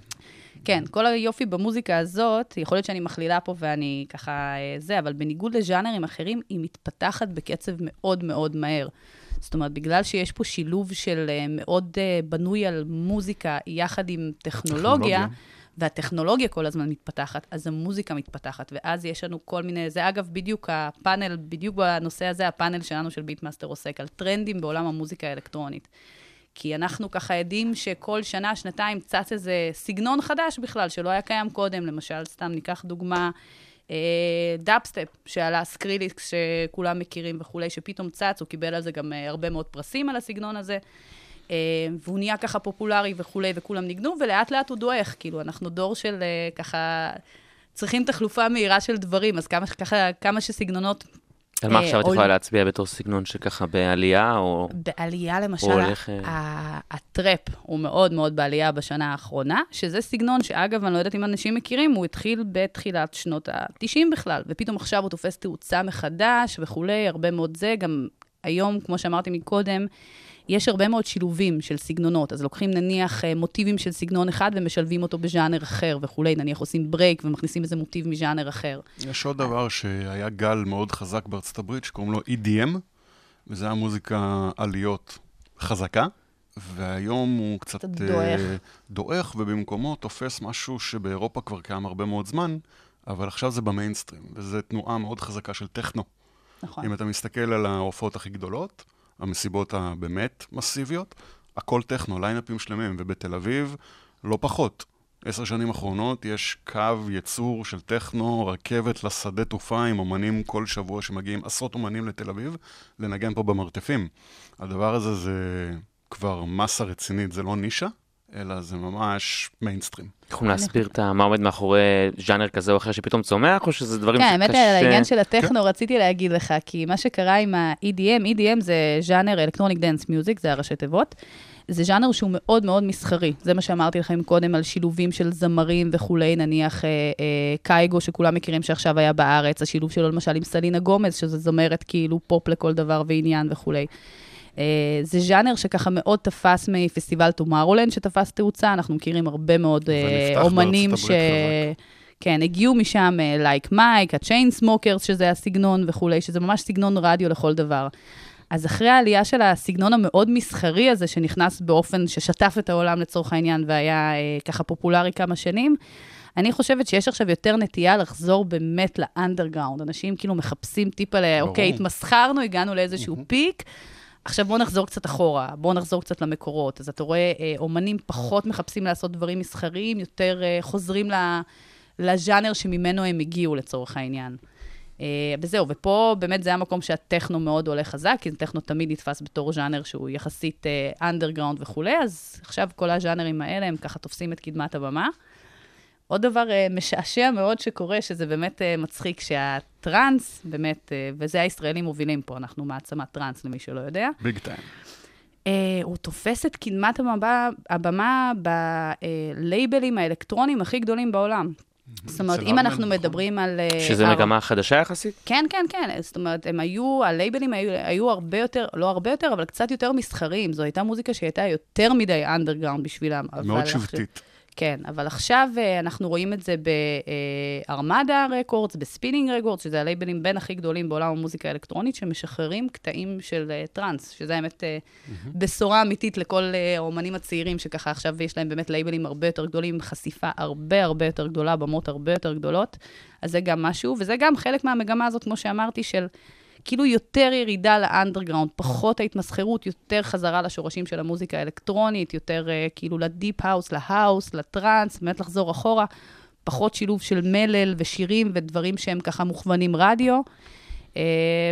C: כן, כל היופי במוזיקה הזאת, יכול להיות שאני מכלילה פה ואני ככה אה, זה, אבל בניגוד לז'אנרים אחרים, היא מתפתחת בקצב מאוד מאוד מהר. זאת אומרת, בגלל שיש פה שילוב של אה, מאוד אה, בנוי על מוזיקה יחד עם טכנולוגיה,
B: טכנולוגיה.
C: והטכנולוגיה כל הזמן מתפתחת, אז המוזיקה מתפתחת, ואז יש לנו כל מיני, זה אגב בדיוק הפאנל, בדיוק בנושא הזה, הפאנל שלנו של ביטמאסטר עוסק, על טרנדים בעולם המוזיקה האלקטרונית. כי אנחנו ככה עדים שכל שנה, שנתיים צץ איזה סגנון חדש בכלל, שלא היה קיים קודם. למשל, סתם ניקח דוגמה, אה, דאפסטפ, שעלה סקריליקס שכולם מכירים וכולי, שפתאום צץ, הוא קיבל על זה גם אה, הרבה מאוד פרסים על הסגנון הזה. אה, והוא נהיה ככה פופולרי וכולי, וכולם ניגנו, ולאט לאט הוא דועך. כאילו, אנחנו דור של אה, ככה... צריכים תחלופה מהירה של דברים, אז כמה, ככה, כמה שסגנונות
A: על מה
C: אה,
A: עכשיו את יכולה להצביע בתור סגנון שככה בעלייה, או...
C: בעלייה, למשל,
A: הולך, אה,
C: ה trap הוא מאוד מאוד בעלייה בשנה האחרונה, שזה סגנון שאגב, אני לא יודעת אם אנשים מכירים, הוא התחיל בתחילת שנות ה-90 בכלל, ופתאום עכשיו הוא תופס תאוצה מחדש וכולי, הרבה מאוד זה. גם היום, כמו שאמרתי מקודם, יש הרבה מאוד שילובים של סגנונות, אז לוקחים נניח אה, מוטיבים של סגנון אחד ומשלבים אותו בז'אנר אחר וכולי, נניח עושים break ומכניסים איזה מוטיב מז'אנר אחר.
B: יש עוד דבר שהיה גל מאוד חזק בארצות הברית, שקוראים לו EDM, וזה היה מוזיקה עליות חזקה, והיום הוא קצת...
C: קצת
B: אה,
C: דועך.
B: דועך, ובמקומו תופס משהו שבאירופה כבר קיים הרבה מאוד זמן, אבל עכשיו זה במיינסטרים, וזו תנועה מאוד חזקה של טכנו.
C: נכון.
B: אם אתה מסתכל על ההופעות הכי גדולות, המסיבות הבאמת מסיביות, הכל טכנו, ליינאפים שלמים, ובתל אביב, לא פחות. עשר שנים אחרונות יש קו ייצור של טכנו, רכבת לשדה תעופה עם אומנים כל שבוע שמגיעים עשרות אומנים לתל אביב לנגן פה במרתפים. הדבר הזה זה כבר מסה רצינית, זה לא נישה, אלא זה ממש מיינסטרים.
A: יכולים להסביר את מה עומד מאחורי ז'אנר כזה או אחר שפתאום צומח, או שזה דברים
C: כן, האמת, על העניין של הטכנו
B: כן.
C: רציתי להגיד לך, כי מה שקרה עם ה-EDM, EDM זה ז'אנר electronic dance music, זה הראשי תיבות. זה ז'אנר שהוא מאוד מאוד מסחרי. זה מה שאמרתי לכם קודם על שילובים של זמרים וכולי, נניח אה, אה, קייגו, שכולם מכירים שעכשיו היה בארץ, השילוב שלו למשל עם סלינה גומז, שזו זמרת כאילו פופ לכל דבר ועניין וכולי. אה, זה ז'אנר שככה מאוד תפס מפסטיבל טומורולנד, שתפס תאוצה, אנחנו מכירים הרבה מאוד אה, אומנים ש... כן, הגיעו משם לייק מייק, הצ'יינסמוקרס, שזה הסגנון וכולי, שזה ממש סגנון רדיו לכל דבר. אז אחרי העלייה של הסגנון המאוד מסחרי הזה, שנכנס באופן ששטף את העולם לצורך העניין, והיה אה, ככה פופולרי כמה שנים, אני חושבת שיש עכשיו יותר נטייה לחזור באמת ל underground. אנשים כאילו מחפשים טיפה ל...
B: ברור.
C: אוקיי, התמסחרנו, הגענו לאיזשהו peak, עכשיו בואו נחזור קצת אחורה, בואו נחזור קצת למקורות. אז אתה רואה, אה, אומנים פחות מחפשים לעשות דברים מסחריים, יותר אה, חוזרים לז'אנר שממנו הם הגיעו לצורך העניין. אה, וזהו, ופה באמת זה המקום שהטכנו מאוד עולה חזק, כי טכנו תמיד נתפס בתור ז'אנר שהוא יחסית אנדרגראונד וכולי, אז עכשיו כל הז'אנרים האלה הם ככה תופסים את קדמת הבמה. עוד דבר אה, משעשע מאוד שקורה, שזה באמת אה, מצחיק, שהטראנס, באמת, אה, וזה הישראלים מובילים פה, אנחנו מעצמת טראנס, למי שלא יודע,
B: big time.
C: אה, הוא תופס את קדמת הבמה, הבמה בלייבלים האלקטרוניים הכי גדולים בעולם. זאת אומרת, אם אנחנו
B: נכון.
C: מדברים על...
A: שזה מגמה חדשה יחסית?
C: כן, כן, כן. זאת אומרת, הם היו, הלייבלים היו, היו הרבה יותר, לא הרבה יותר, אבל קצת יותר מסחריים. זו הייתה מוזיקה שהייתה יותר מדי אנדרגראונד בשבילם.
B: מאוד שבטית.
C: כן, אבל עכשיו אה, אנחנו רואים את זה ב Armada Records, ב Spinnin' Records, שזה הלייבלים בין הכי גדולים בעולם המוזיקה האלקטרונית, שמשחררים קטעים של אה, טראנס, שזה האמת אה, בשורה אמיתית לכל האומנים הצעירים, שככה עכשיו יש להם באמת לייבלים הרבה יותר גדולים, חשיפה הרבה הרבה יותר גדולה, במות הרבה יותר גדולות. אז זה גם משהו, וזה גם חלק מהמגמה הזאת, כמו שאמרתי, של כאילו יותר ירידה לאנדרגראונד, פחות ההתמסחרות, יותר חזרה לשורשים של המוזיקה האלקטרונית, יותר אה, כאילו ל deep house, להאוס, לטראנס, באמת לחזור אחורה, פחות שילוב של מלל ושירים ודברים שהם ככה מוכוונים רדיו. אה,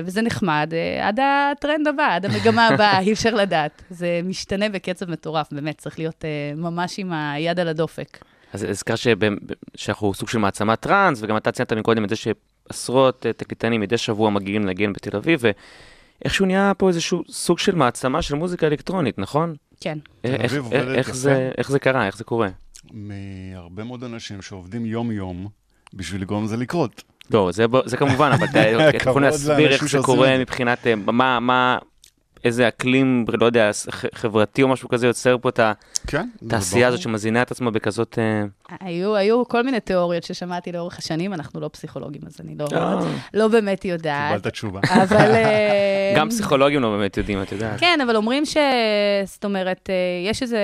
C: וזה נחמד, אה, עד הטרנד הבא, עד המגמה הבאה, אי אפשר לדעת. זה משתנה בקצב מטורף, באמת, צריך להיות אה, ממש עם היד על הדופק.
A: אז הזכרת שאנחנו סוג של מעצמת טראנס, וגם אתה ציינת מקודם את זה שעשרות אה, תקליטנים מדי שבוע מגיעים לנגן בתל אביב, ואיכשהו נהיה פה איזשהו סוג של מעצמה של מוזיקה אלקטרונית, נכון?
C: כן.
A: איך-
B: אביב
A: איך-
B: עובדת
A: איך
B: יפה.
A: זה- איך זה קרה? איך זה קורה?
B: מהרבה מאוד אנשים שעובדים יום-יום בשביל לגרום לזה לקרות.
A: לא, זה, כמובן, אבל אתה יכול להסביר איך זה קורה. מבחינת, אה, מה, מה, איזה אקלים, לא יודע, חברתי או משהו כזה יוצר פה את
B: כן,
A: התעשייה הזאת
B: ברור.
A: שמזינה את עצמה בכזאת... אה,
C: היו, היו כל מיני תיאוריות ששמעתי לאורך השנים, אנחנו לא פסיכולוגים, אז אני לא,
A: אה.
C: לא באמת יודעת.
B: קיבלת תשובה.
C: אבל... אה,
A: גם פסיכולוגים לא באמת יודעים, את יודעת.
C: כן, אבל אומרים ש... זאת אומרת, יש איזה...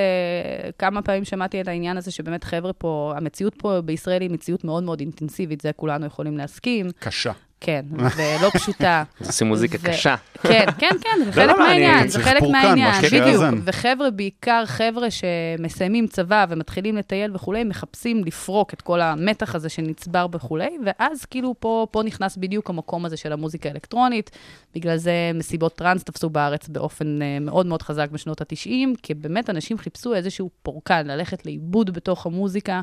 C: כמה פעמים שמעתי את העניין הזה, שבאמת חבר'ה פה, המציאות פה בישראל היא מציאות מאוד מאוד אינטנסיבית, זה כולנו יכולים להסכים.
B: קשה.
C: כן, ולא פשוטה.
A: עושים מוזיקה קשה.
C: כן, כן, כן, זה
A: לא,
C: חלק
A: לא, אני-
C: מהעניין, זה חלק מהעניין, בדיוק. וחבר'ה, בעיקר חבר'ה שמסיימים צבא ומתחילים לטייל וכולי, מחפשים לפרוק את כל המתח הזה שנצבר וכולי, ואז כאילו פה, פה נכנס בדיוק המקום הזה של המוזיקה האלקטרונית. בגלל זה מסיבות טראנס תפסו בארץ באופן אה, מאוד מאוד חזק בשנות ה-90, כי באמת אנשים חיפשו איזשהו פורקן, ללכת לאיבוד בתוך המוזיקה.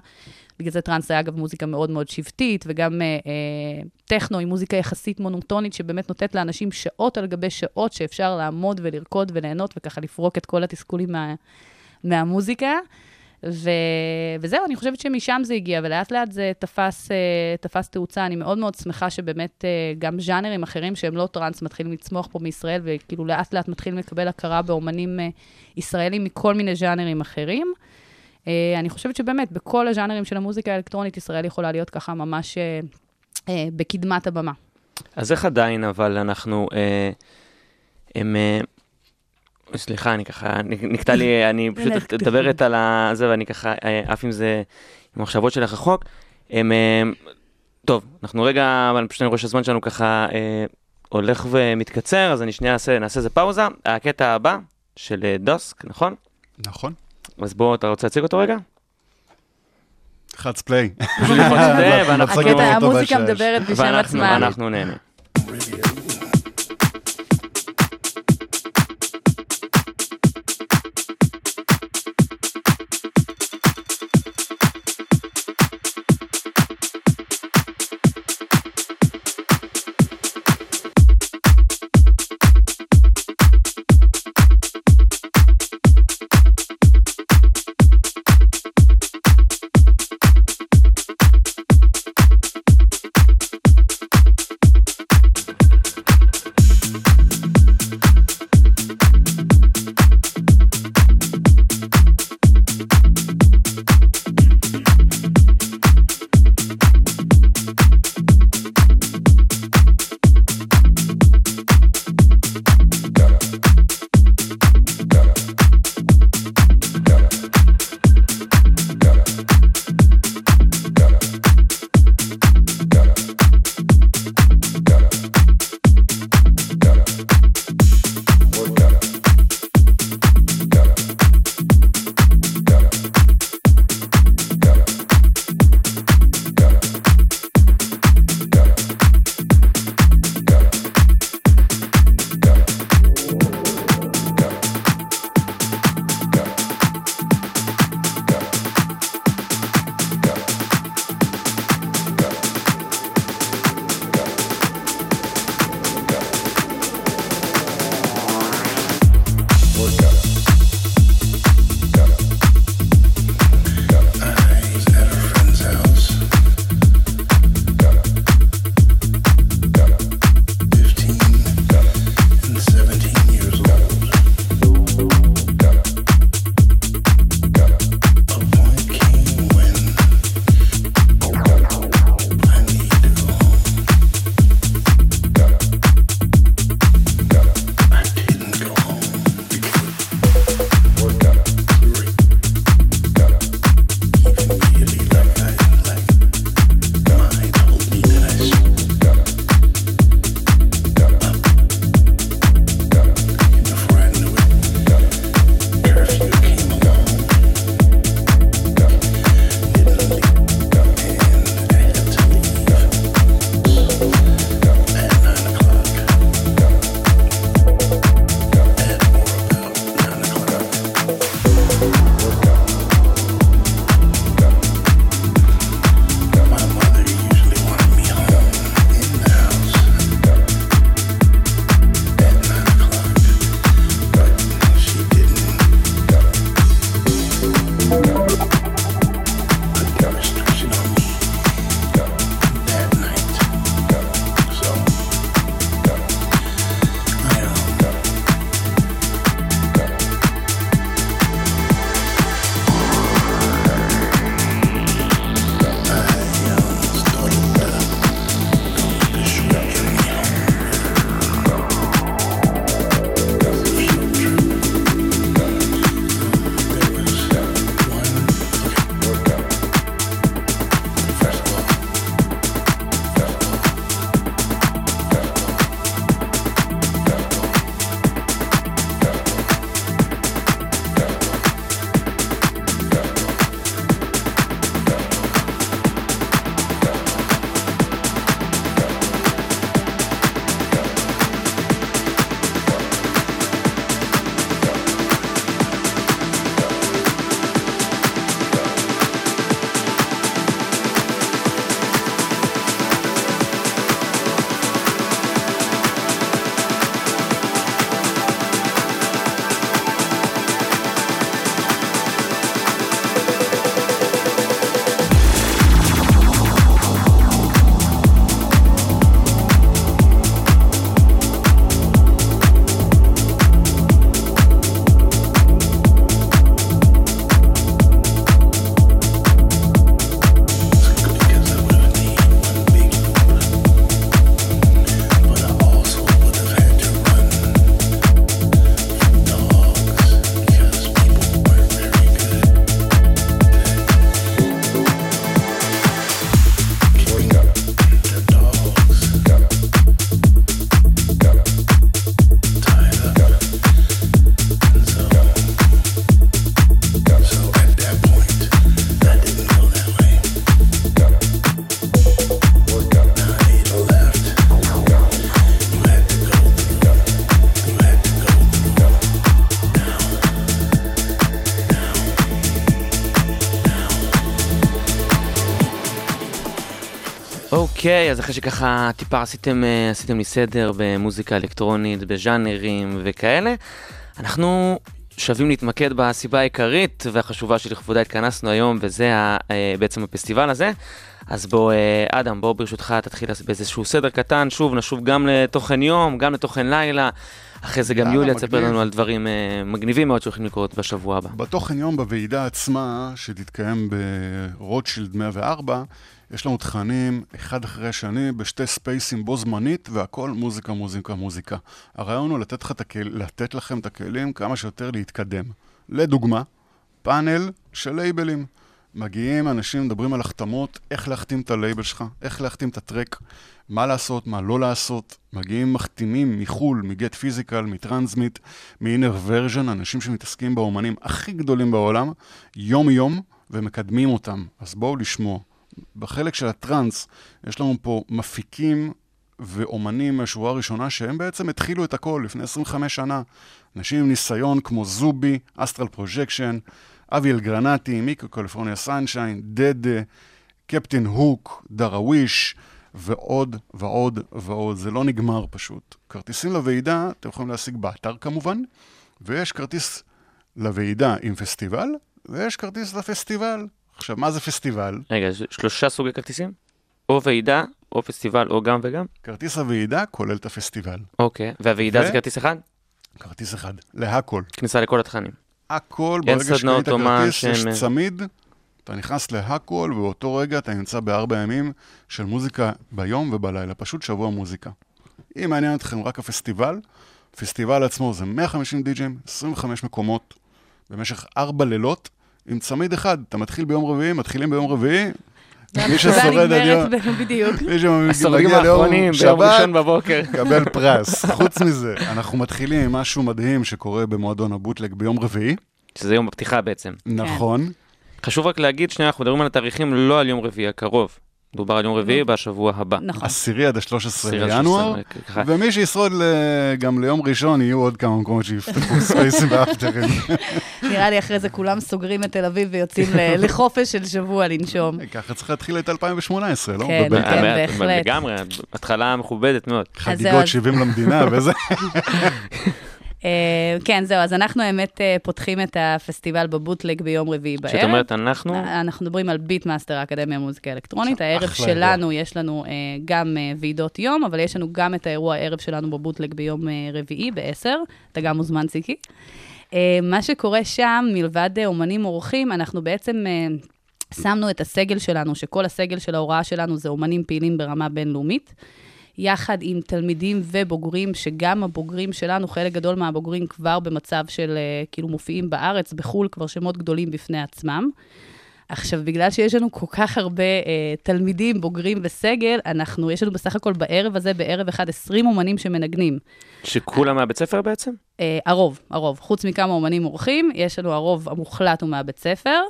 C: בגלל זה טראנס היה אגב מוזיקה מאוד מאוד שבטית, וגם אה, אה, טכנו היא מוזיקה יחסית מונוטונית, שבאמת נותנת לאנשים שעות על גבי שעות שאפשר לעמוד ולרקוד וליהנות, וככה לפרוק את כל התסכולים מה, מהמוזיקה. ו... וזהו, אני חושבת שמשם זה הגיע, ולאט לאט זה תפס, אה, תפס תאוצה. אני מאוד מאוד שמחה שבאמת אה, גם ז'אנרים אחרים שהם לא טראנס מתחילים לצמוח פה מישראל, וכאילו לאט לאט מתחילים לקבל הכרה באומנים אה, ישראלים מכל מיני ז'אנרים אחרים. אה, אני חושבת שבאמת, בכל הז'אנרים של המוזיקה האלקטרונית, ישראל יכולה להיות ככה ממש אה, אה, בקדמת הבמה.
A: אז איך עדיין, אבל אנחנו, אה, הם, אה, סליחה, אני ככה, נקטע לי, אני פשוט מדברת על זה, ואני ככה אה, עף עם זה, עם המחשבות שלך רחוק. הם, אה, טוב, אנחנו רגע, אבל פשוט אני רואה שהזמן שלנו ככה אה, הולך ומתקצר, אז אני שנייה אעשה, נעשה איזה פאוזה. הקטע הבא של דוסק, נכון?
B: נכון.
A: אז בוא, אתה רוצה להציג אותו רגע?
B: חץ פליי.
A: ואנחנו-
C: הקטע, המוזיקה. מדברת בשם עצמה.
A: ואנחנו נהנה. אוקיי, אז אחרי שככה טיפה עשיתם, אה, עשיתם לי סדר במוזיקה אלקטרונית, בז'אנרים וכאלה, אנחנו שווים להתמקד בסיבה העיקרית והחשובה שלכבודה התכנסנו היום, וזה ה, אה, בעצם הפסטיבל הזה. אז בוא, אה, אדם, בוא ברשותך תתחיל באיזשהו סדר קטן, שוב, נשוב גם לתוכן יום, גם לתוכן לילה. אחרי זה גם יוליה. תספר לנו על דברים אה, מגניבים מאוד שהולכים לקרות בשבוע הבא.
B: בתוכן יום בוועידה עצמה, שתתקיים ברוטשילד 104, יש לנו תכנים אחד אחרי השני בשתי ספייסים בו זמנית, והכל מוזיקה, מוזיקה, מוזיקה. הרעיון הוא לתת, הכל... לתת לכם את הכלים כמה שיותר להתקדם. לדוגמה, פאנל של לייבלים. מגיעים אנשים, מדברים על החתמות, איך להחתים את הלייבל שלך, איך להחתים את ה track, מה לעשות, מה לא לעשות. מגיעים מחתימים מחו"ל, מ Get Physical, מ Transmit, מ Innervisions, אנשים שמתעסקים באומנים הכי גדולים בעולם, יום-יום, ומקדמים אותם. אז בואו לשמוע. בחלק של הטראנס, יש לנו פה מפיקים ואומנים מהשורה הראשונה, שהם בעצם התחילו את הכל לפני 25 שנה. אנשים עם ניסיון כמו זובי, Astral Projection, אבי אלגרנטי, מיקו California Sunshine, דדה, Captain Hook, Darwish, ועוד ועוד ועוד. זה לא נגמר פשוט. כרטיסים לוועידה אתם יכולים להשיג באתר כמובן, ויש כרטיס לוועידה עם פסטיבל, ויש כרטיס לפסטיבל. עכשיו, מה זה פסטיבל?
A: רגע, שלושה סוגי כרטיסים? או ועידה, או פסטיבל, או גם וגם?
B: כרטיס הוועידה כולל את הפסטיבל.
A: אוקיי. והוועידה
B: ו-
A: זה כרטיס אחד?
B: כרטיס אחד, להכל.
A: כניסה לכל התכנים.
B: הכל, ברגע שקנית כרטיס, יש
A: שהם-
B: צמיד, אתה נכנס להכל, ובאותו רגע אתה נמצא בארבע ימים של מוזיקה ביום ובלילה, פשוט שבוע מוזיקה. אם מעניין אתכם רק הפסטיבל, הפסטיבל עצמו זה 150 די-ג'ים, 25 מקומות, במשך ארבע לילות, עם צמיד אחד. אתה מתחיל ביום רביעי, מתחילים ביום רביעי, מי ששורד עד יום...
C: בדיוק.
B: מי שמגיע ליום שבת. קבל פרס. חוץ מזה, אנחנו מתחילים עם משהו מדהים שקורה במועדון הבוטלג ביום רביעי.
A: שזה יום הפתיחה בעצם.
B: נכון.
A: חשוב רק להגיד, שנייה, אנחנו מדברים על התאריכים לא על יום רביעי הקרוב. מדובר על יום רביעי בשבוע הבא.
C: נכון.
B: עשירי עד ה-13
A: עשירי עד
B: בינואר,
A: 13, ככה.
B: ומי שישרוד גם ליום ראשון, יהיו עוד כמה מקומות שיפתחו ספייסים ואפטרים.
C: נראה לי אחרי זה כולם סוגרים את תל אביב ויוצאים לחופש של שבוע לנשום.
B: ככה צריך להתחיל את 2018, לא?
C: כן. כן, בהחלט.
A: לגמרי, התחלה מכובדת מאוד.
B: חגיגות
C: אז-
B: 70 למדינה וזה.
C: אה, כן, זהו, אז אנחנו האמת אה, פותחים את הפסטיבל ב Bootleg ביום רביעי בערב.
A: כשאת אומרת אנחנו,
C: אה, אנחנו מדברים על BeatMaster, האקדמיה למוזיקה אלקטרונית. הערב שלנו, יש לנו גם ועידות יום, אבל יש לנו גם את האירוע הערב שלנו בבוטלג ביום רביעי, ב-10. אתה גם מוזמן, ציקי. מה שקורה שם, מלבד אומנים אורחים, אנחנו בעצם... שמנו את הסגל שלנו, שכל הסגל של ההוראה שלנו זה אומנים פעילים ברמה בינלאומית, יחד עם תלמידים ובוגרים, שגם הבוגרים שלנו, חלק גדול מהבוגרים כבר במצב של אה, כאילו מופיעים בארץ, בחו"ל, כבר שמות גדולים בפני עצמם. עכשיו, בגלל שיש לנו כל כך הרבה אה, תלמידים, בוגרים וסגל, אנחנו, יש לנו בסך הכל בערב הזה, בערב אחד, 20 אומנים שמנגנים.
A: שכולם מהבית ספר בעצם?
C: אה, הרוב, הרוב. חוץ מכמה אומנים אורחים, יש לנו הרוב המוחלט הוא מהבית ספר.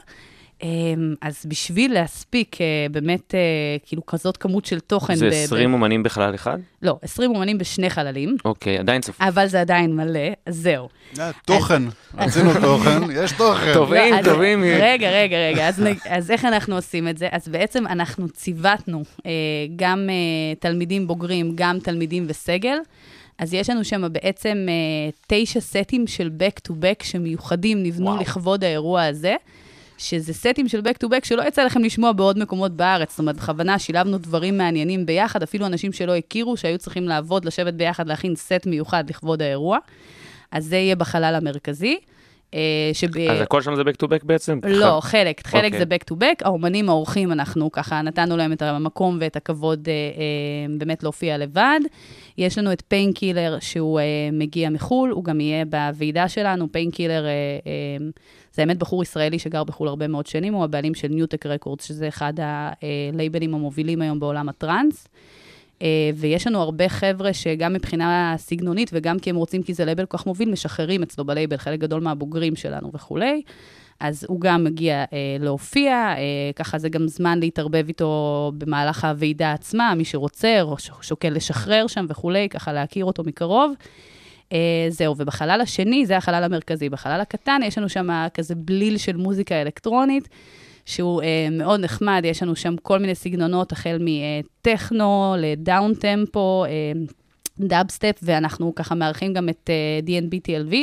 C: אה, אז בשביל להספיק אה, באמת, אה, כאילו, כזאת כמות של תוכן...
A: זה
C: ב-
A: 20 אומנים בחלל אחד?
C: לא, 20 אומנים בשני חללים,
A: אוקיי, עדיין צפוף.
C: אבל זה עדיין מלא, אז זהו.
B: תוכן, רצינו תוכן, יש תוכן.
A: טובים,
C: לא,
A: טובים.
C: רגע, רגע, רגע, אז, איך אנחנו עושים את זה? אז בעצם אנחנו ציוותנו אה, גם תלמידים בוגרים, גם תלמידים וסגל. אז יש לנו שם בעצם תשע סטים של back to back שמיוחדים, נבנו
B: וואו.
C: לכבוד האירוע הזה. שזה סטים של back to back שלא יצא לכם לשמוע בעוד מקומות בארץ. זאת אומרת, בכוונה שילבנו דברים מעניינים ביחד, אפילו אנשים שלא הכירו, שהיו צריכים לעבוד, לשבת ביחד, להכין סט מיוחד לכבוד האירוע. אז זה יהיה בחלל המרכזי. אה, שב...
A: אז הכל שם זה back to back בעצם?
C: לא, חלק, חלק
A: אוקיי.
C: זה back to back. האומנים האורחים, אנחנו ככה נתנו להם את המקום ואת הכבוד אה, אה, באמת להופיע לבד. יש לנו את Painkiller, שהוא אה, מגיע מחו"ל, הוא גם יהיה בוועידה שלנו. Painkiller אה, אה, זה באמת בחור ישראלי שגר בחו"ל הרבה מאוד שנים, הוא הבעלים של Nutek Records, שזה אחד הלייבלים המובילים היום בעולם הטראנס. אה, ויש לנו הרבה חבר'ה שגם מבחינה סגנונית וגם כי הם רוצים, כי זה לייבל כל כך מוביל, משחררים אצלו בלייבל, חלק גדול מהבוגרים שלנו וכולי. אז הוא גם מגיע אה, להופיע, אה, ככה זה גם זמן להתערבב איתו במהלך הוועידה עצמה, מי שרוצה, או שוקל לשחרר שם וכולי, ככה להכיר אותו מקרוב. אה, זהו, ובחלל השני, זה החלל המרכזי. בחלל הקטן יש לנו שם כזה בליל של מוזיקה אלקטרונית, שהוא אה, מאוד נחמד, יש לנו שם כל מיני סגנונות, החל מטכנו ל downtempo, אה, דאבסטפ, ואנחנו ככה מארחים גם את אה, DNB TLV,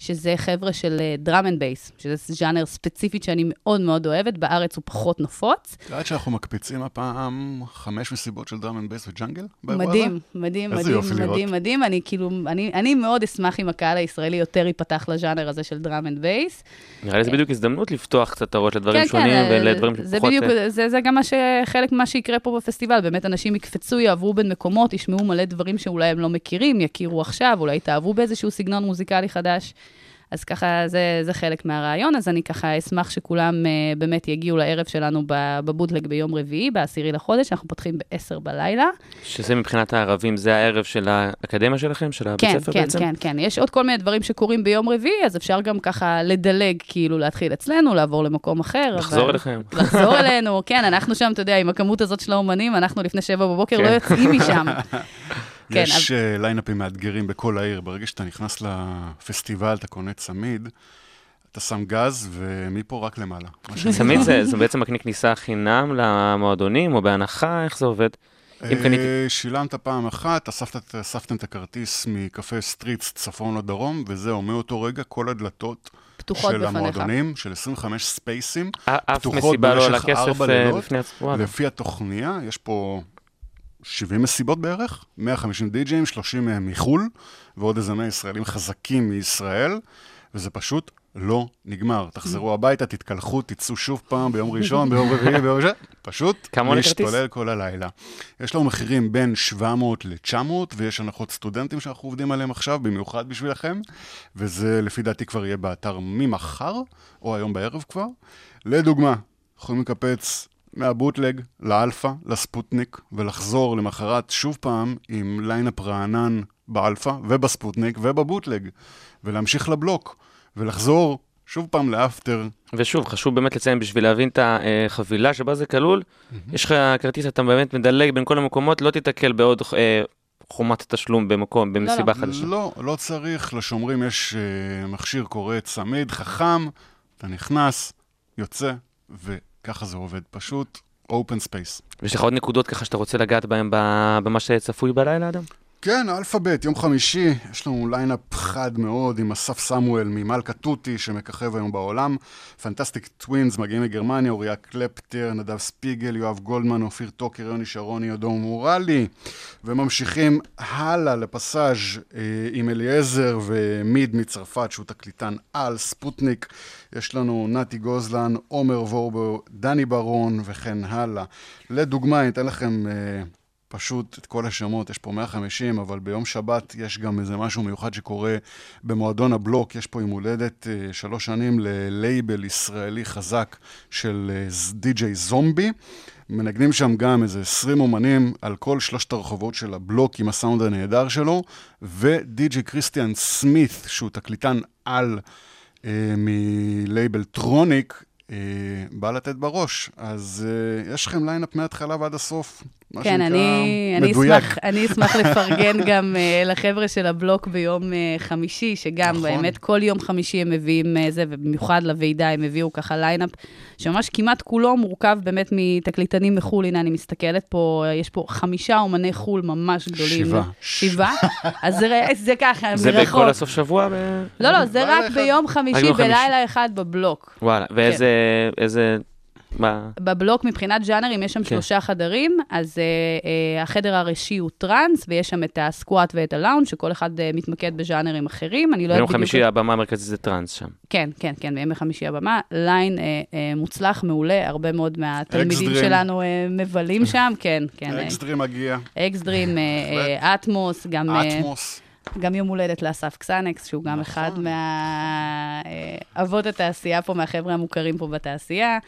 C: שזה חבר'ה של drum and bass, שזה ז'אנר ספציפית שאני מאוד מאוד אוהבת, בארץ הוא פחות נפוץ.
B: את יודעת שאנחנו מקפיצים הפעם חמש מסיבות של drum and bass ו jungle?
C: מדהים, מדהים, מדהים. מדהים, מדהים. אני כאילו, אני, אני מאוד אשמח אם הקהל הישראלי יותר ייפתח לז'אנר הזה של drum and bass.
A: נראה לי זה בדיוק הזדמנות לפתוח קצת את הראש לדברים
C: כן,
A: שונים
C: כן,
A: ולדברים
C: זה
A: שפחות...
C: בדיוק,
A: אה,
C: זה, זה גם מה ש, חלק ממה שיקרה פה בפסטיבל, באמת אנשים יקפצו, יעברו בין מקומות, ישמעו מלא דברים שאולי הם לא מכירים, יכירו עכשיו, אולי יתאהבו באיזשהו סגנון מוזיקלי חדש. אז ככה, זה, זה חלק מהרעיון, אז אני ככה אשמח שכולם uh, באמת יגיעו לערב שלנו ב- בבוטלג ביום רביעי, בעשירי לחודש, אנחנו פותחים ב-10 בלילה.
A: שזה מבחינת הערבים, זה הערב של האקדמיה שלכם, של הבית
C: כן,
A: ספר
C: כן,
A: בעצם?
C: כן, כן. יש עוד כל מיני דברים שקורים ביום רביעי, אז אפשר גם ככה לדלג, כאילו להתחיל אצלנו, לעבור למקום אחר.
A: לחזור
C: אבל-
A: אליכם.
C: לחזור אלינו, כן, אנחנו שם, אתה יודע, עם הכמות הזאת של האומנים, אנחנו לפני שבע בבוקר
A: כן.
C: לא יוצאים משם. כן,
B: יש אה, ליינאפים מאתגרים בכל העיר. ברגע שאתה נכנס לפסטיבל, אתה קונה צמיד, אתה שם גז, ומפה רק למעלה.
A: צמיד זה, זה בעצם מקנה כניסה חינם למועדונים, או בהנחה, איך זה עובד? אם קניתי...
B: אה, שילמת פעם אחת, אספת, אספתם את הכרטיס מקפה Streets צפון לדרום, וזהו, מאותו רגע כל הדלתות
C: פתוחות
B: של
C: בפניך.
B: המועדונים, של 25 ספייסים, פתוחות
A: לא
B: במשך ארבע
A: אה,
B: לילות.
A: וואלה.
B: לפי התוכניה, יש פה 70 מסיבות בערך, 150 די-ג'ים, 30 מהם מחו"ל, ועוד איזה 100 ישראלים חזקים מישראל, וזה פשוט לא נגמר. תחזרו הביתה, תתקלחו, תצאו שוב פעם ביום ראשון, ביום רביעי, ביום ראשון, פשוט? להשתולל כל הלילה. יש לנו מחירים בין 700 ל-900, ויש הנחות סטודנטים שאנחנו עובדים עליהם עכשיו, במיוחד בשבילכם, וזה לפי דעתי כבר יהיה באתר ממחר, או היום בערב כבר. לדוגמה, יכולים לקפץ מה Bootleg לאלפא, לספוטניק, ולחזור למחרת שוב פעם עם lineup רענן באלפא ובספוטניק וב Bootleg, ולהמשיך לבלוק, ולחזור שוב פעם ל after.
A: ושוב, חשוב באמת לציין, בשביל להבין את החבילה שבה זה כלול, יש לך כרטיס, אתה באמת מדלג בין כל המקומות, לא תיתקל בעוד אה, חומת תשלום במקום, במסיבה חדשה.
B: לא, לא צריך, לשומרים יש אה, מכשיר קורא צמיד, חכם, אתה נכנס, יוצא, וככה זה עובד, פשוט open space.
A: ויש לך עוד נקודות ככה שאתה רוצה לגעת בהן במה שצפוי בלילה, אדם?
B: כן, אלפאבית, יום חמישי, יש לנו lineup חד מאוד עם אסף סמואל ממלכה תותי שמככב היום בעולם. פנטסטיק טווינס מגיעים מגרמניה, אוריה קלפטר, נדב ספיגל, יואב גולדמן, אופיר טוקר, יוני שרוני, אדום מורלי. וממשיכים הלאה לפסאז' אה, עם אליעזר ומיד מצרפת, שהוא תקליטן על, ספוטניק. יש לנו נתי גוזלן, עומר וורבו, דני ברון וכן הלאה. לדוגמה, אני אתן לכם... אה, פשוט את כל השמות, יש פה 150, אבל ביום שבת יש גם איזה משהו מיוחד שקורה במועדון הבלוק, יש פה יום הולדת אה, שלוש שנים ללייבל ישראלי חזק של אה, די.ג'יי זומבי. מנגנים שם גם איזה 20 אומנים על כל שלושת הרחובות של הבלוק עם הסאונד הנהדר שלו, ודי.ג'יי קריסטיאן סמית, שהוא תקליטן על אה, מלייבל טרוניק, בא לתת בראש. אז אה, יש לכם ליינאפ מההתחלה ועד הסוף. מה
C: כן,
B: שנקרא
C: אני, אני,
B: מדויק.
C: אשמח, אני אשמח לפרגן גם אה, לחבר'ה של הבלוק ביום אה, חמישי, שגם
B: נכון.
C: באמת כל יום חמישי הם מביאים אה, זה, ובמיוחד לוועידה הם הביאו ככה ליינאפ, שממש כמעט כולו מורכב באמת מתקליטנים מחו"ל. הנה, אני מסתכלת פה, יש פה חמישה אומני חו"ל ממש גדולים.
B: שבעה.
C: שבעה? אז זה, זה ככה,
A: זה
C: מרחוק.
A: בכל הסוף שבוע? ב...
C: לא, לא, זה רק
B: אחד.
C: ביום חמישי,
A: ביום חמישי.
C: בלילה אחד בבלוק.
A: וואלה, ואיזה... איזה... מה?
C: בבלוק מבחינת ז'אנרים יש שם
A: כן.
C: שלושה חדרים, אז אה, אה, החדר הראשי הוא טראנס, ויש שם את הסקואט ואת הלאונג', שכל אחד אה, מתמקד בז'אנרים אחרים. אני לא
A: ביום
C: יודעת בדיוק...
A: חמישי הבמה המרכזית זה טראנס שם.
C: כן, כן, כן, בימי חמישי הבמה. ליין אה, אה, מוצלח, מעולה, הרבה מאוד מהתלמידים. שלנו אה, מבלים שם, כן, כן.
B: אקסטרים מגיע,
C: אקס-דרים, אטמוס, גם...
B: אטמוס.
C: גם יום הולדת לאסף קסנקס, שהוא גם
B: נכון.
C: אחד מאבות התעשייה פה, מהחבר'ה המוכרים פה בתעשייה.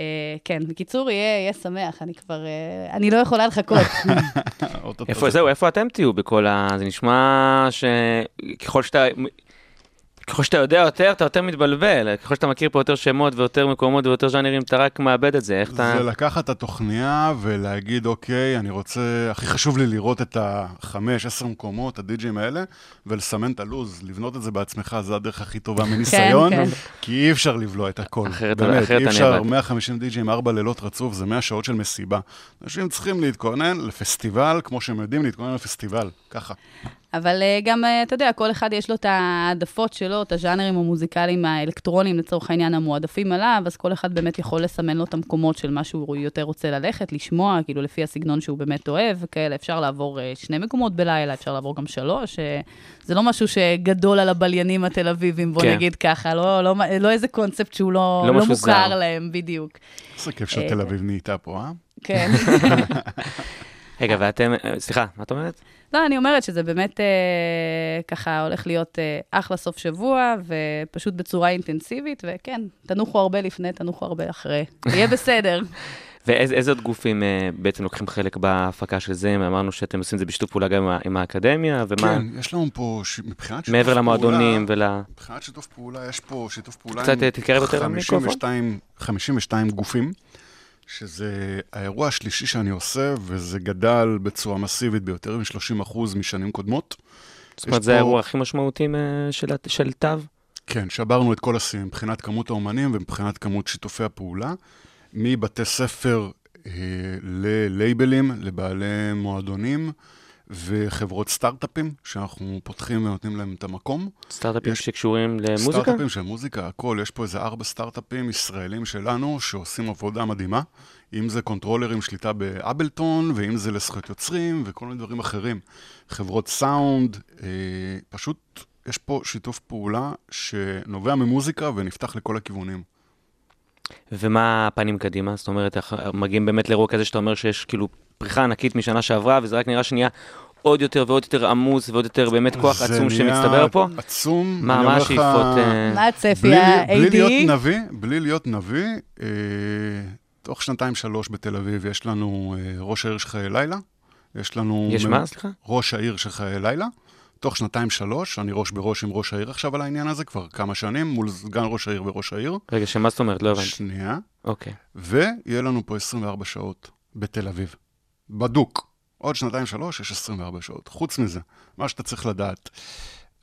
C: אה, כן, בקיצור, יהיה, יהיה שמח, אני כבר, אה, אני לא יכולה לחכות.
A: איפה
B: זה-
A: זהו, איפה אתם תהיו בכל ה... זה נשמע שככל שאתה... ככל שאתה יודע יותר, אתה יותר מתבלבל. ככל שאתה מכיר פה יותר שמות ויותר מקומות ויותר ז'אנרים, אתה רק מאבד את זה. איך אתה...
B: זה לקחת את התוכניה ולהגיד, אוקיי, אני רוצה, הכי חשוב לי לראות את החמש, עשר מקומות, הדי-ג'ים האלה, ולסמן את הלו"ז, לבנות את זה בעצמך, זה הדרך הכי טובה מניסיון,
C: כן.
B: כי אי אפשר לבלוע את הכל.
A: אחרת-
B: באמת,
A: אחרת
B: אי
A: אני
B: אפשר,
A: אבד.
B: 150 די-ג'ים, ארבע לילות רצוף, זה 100 שעות של מסיבה. אנשים צריכים להתכונן לפסטיבל, כמו שהם יודעים להתכונן לפסטיבל, ככה.
C: אבל אה, גם, אה, אתה יודע, כל אחד יש לו את העדפות שלו, את הז'אנרים המוזיקליים האלקטרוניים, לצורך העניין, המועדפים עליו, אז כל אחד באמת יכול לסמן לו את המקומות של מה שהוא יותר רוצה ללכת, לשמוע, כאילו, לפי הסגנון שהוא באמת אוהב, וכאלה. אפשר לעבור אה, שני מקומות בלילה, אפשר לעבור גם שלוש. זה לא משהו שגדול על הבליינים התל אביבים, בוא
A: כן.
C: נגיד ככה, לא, לא, לא איזה קונספט שהוא לא,
A: לא
C: לא מוכר
A: זר.
C: להם, בדיוק.
B: איזה כיף שתל אביב נהייתה פה, אה?
C: כן.
A: רגע, ואתם... סליחה, מה את אומרת?
C: לא, אני אומרת שזה באמת אה, ככה הולך להיות אה, אחלה סוף שבוע, ופשוט בצורה אינטנסיבית, וכן, תנוחו הרבה לפני, תנוחו הרבה אחרי. יהיה בסדר.
A: ואיזה איזה עוד גופים אה, בעצם לוקחים חלק בהפקה של זה? אמרנו שאתם עושים את זה בשיתוף פעולה גם עם עם האקדמיה, ומה...
B: כן, יש לנו פה, ש- מבחינת שיתוף
A: מעבר למועדונים
B: פעולה-
A: ול...
B: מבחינת שיתוף פעולה, יש פה שיתוף פעולה
A: קצת, אה, תתקרב יותר למיקרופון.
B: 52, 52 גופים, שזה האירוע השלישי שאני עושה, וזה גדל בצורה מסיבית ביותר מ-30% משנים קודמות.
A: זאת אומרת, זה
B: פה-
A: האירוע הכי משמעותי אה, של של תו?
B: כן, שברנו את כל השיאים מבחינת כמות האומנים ומבחינת כמות שיתופי הפעולה. מבתי ספר אה, ללייבלים, לבעלי מועדונים וחברות סטארט-אפים, שאנחנו פותחים ונותנים להם את המקום.
A: סטארט-אפים
B: יש-
A: שקשורים למוזיקה?
B: סטארט-אפים של מוזיקה, הכל. יש פה איזה ארבע סטארט-אפים ישראלים שלנו שעושים עבודה מדהימה. אם זה קונטרולרים שליטה באבלטון, ואם זה לזכויות יוצרים, וכל מיני דברים אחרים. חברות סאונד, אה, פשוט יש פה שיתוף פעולה שנובע ממוזיקה ונפתח לכל הכיוונים.
A: ומה הפנים קדימה? זאת אומרת, מגיעים באמת לאירוע כזה שאתה אומר שיש כאילו פריחה ענקית משנה שעברה, וזה רק נראה שנהיה עוד יותר ועוד יותר עמוס ועוד יותר באמת כוח
B: זה
A: עצום
B: נהיה
A: שמצטבר פה?
B: עצום.
A: מה,
B: אני
A: מה
B: לך,
A: השאיפות? אה,
C: מה הצפי
B: בלי, בלי להיות
C: ה-AD?
B: נביא, בלי להיות נביא, אה, תוך שנתיים שלוש בתל אביב יש לנו אה, ראש העיר של חיי לילה. יש לנו...
A: יש מה? סליחה?
B: ראש העיר של חיי לילה. תוך שנתיים שלוש, אני ראש בראש עם ראש העיר עכשיו על העניין הזה, כבר כמה שנים, מול סגן ראש העיר וראש העיר.
A: רגע, שמה זאת אומרת? לא הבנתי.
B: שנייה.
A: אוקיי.
B: ויהיה לנו פה 24 שעות בתל אביב. בדוק. עוד שנתיים שלוש, יש 24 שעות. חוץ מזה, מה שאתה צריך לדעת.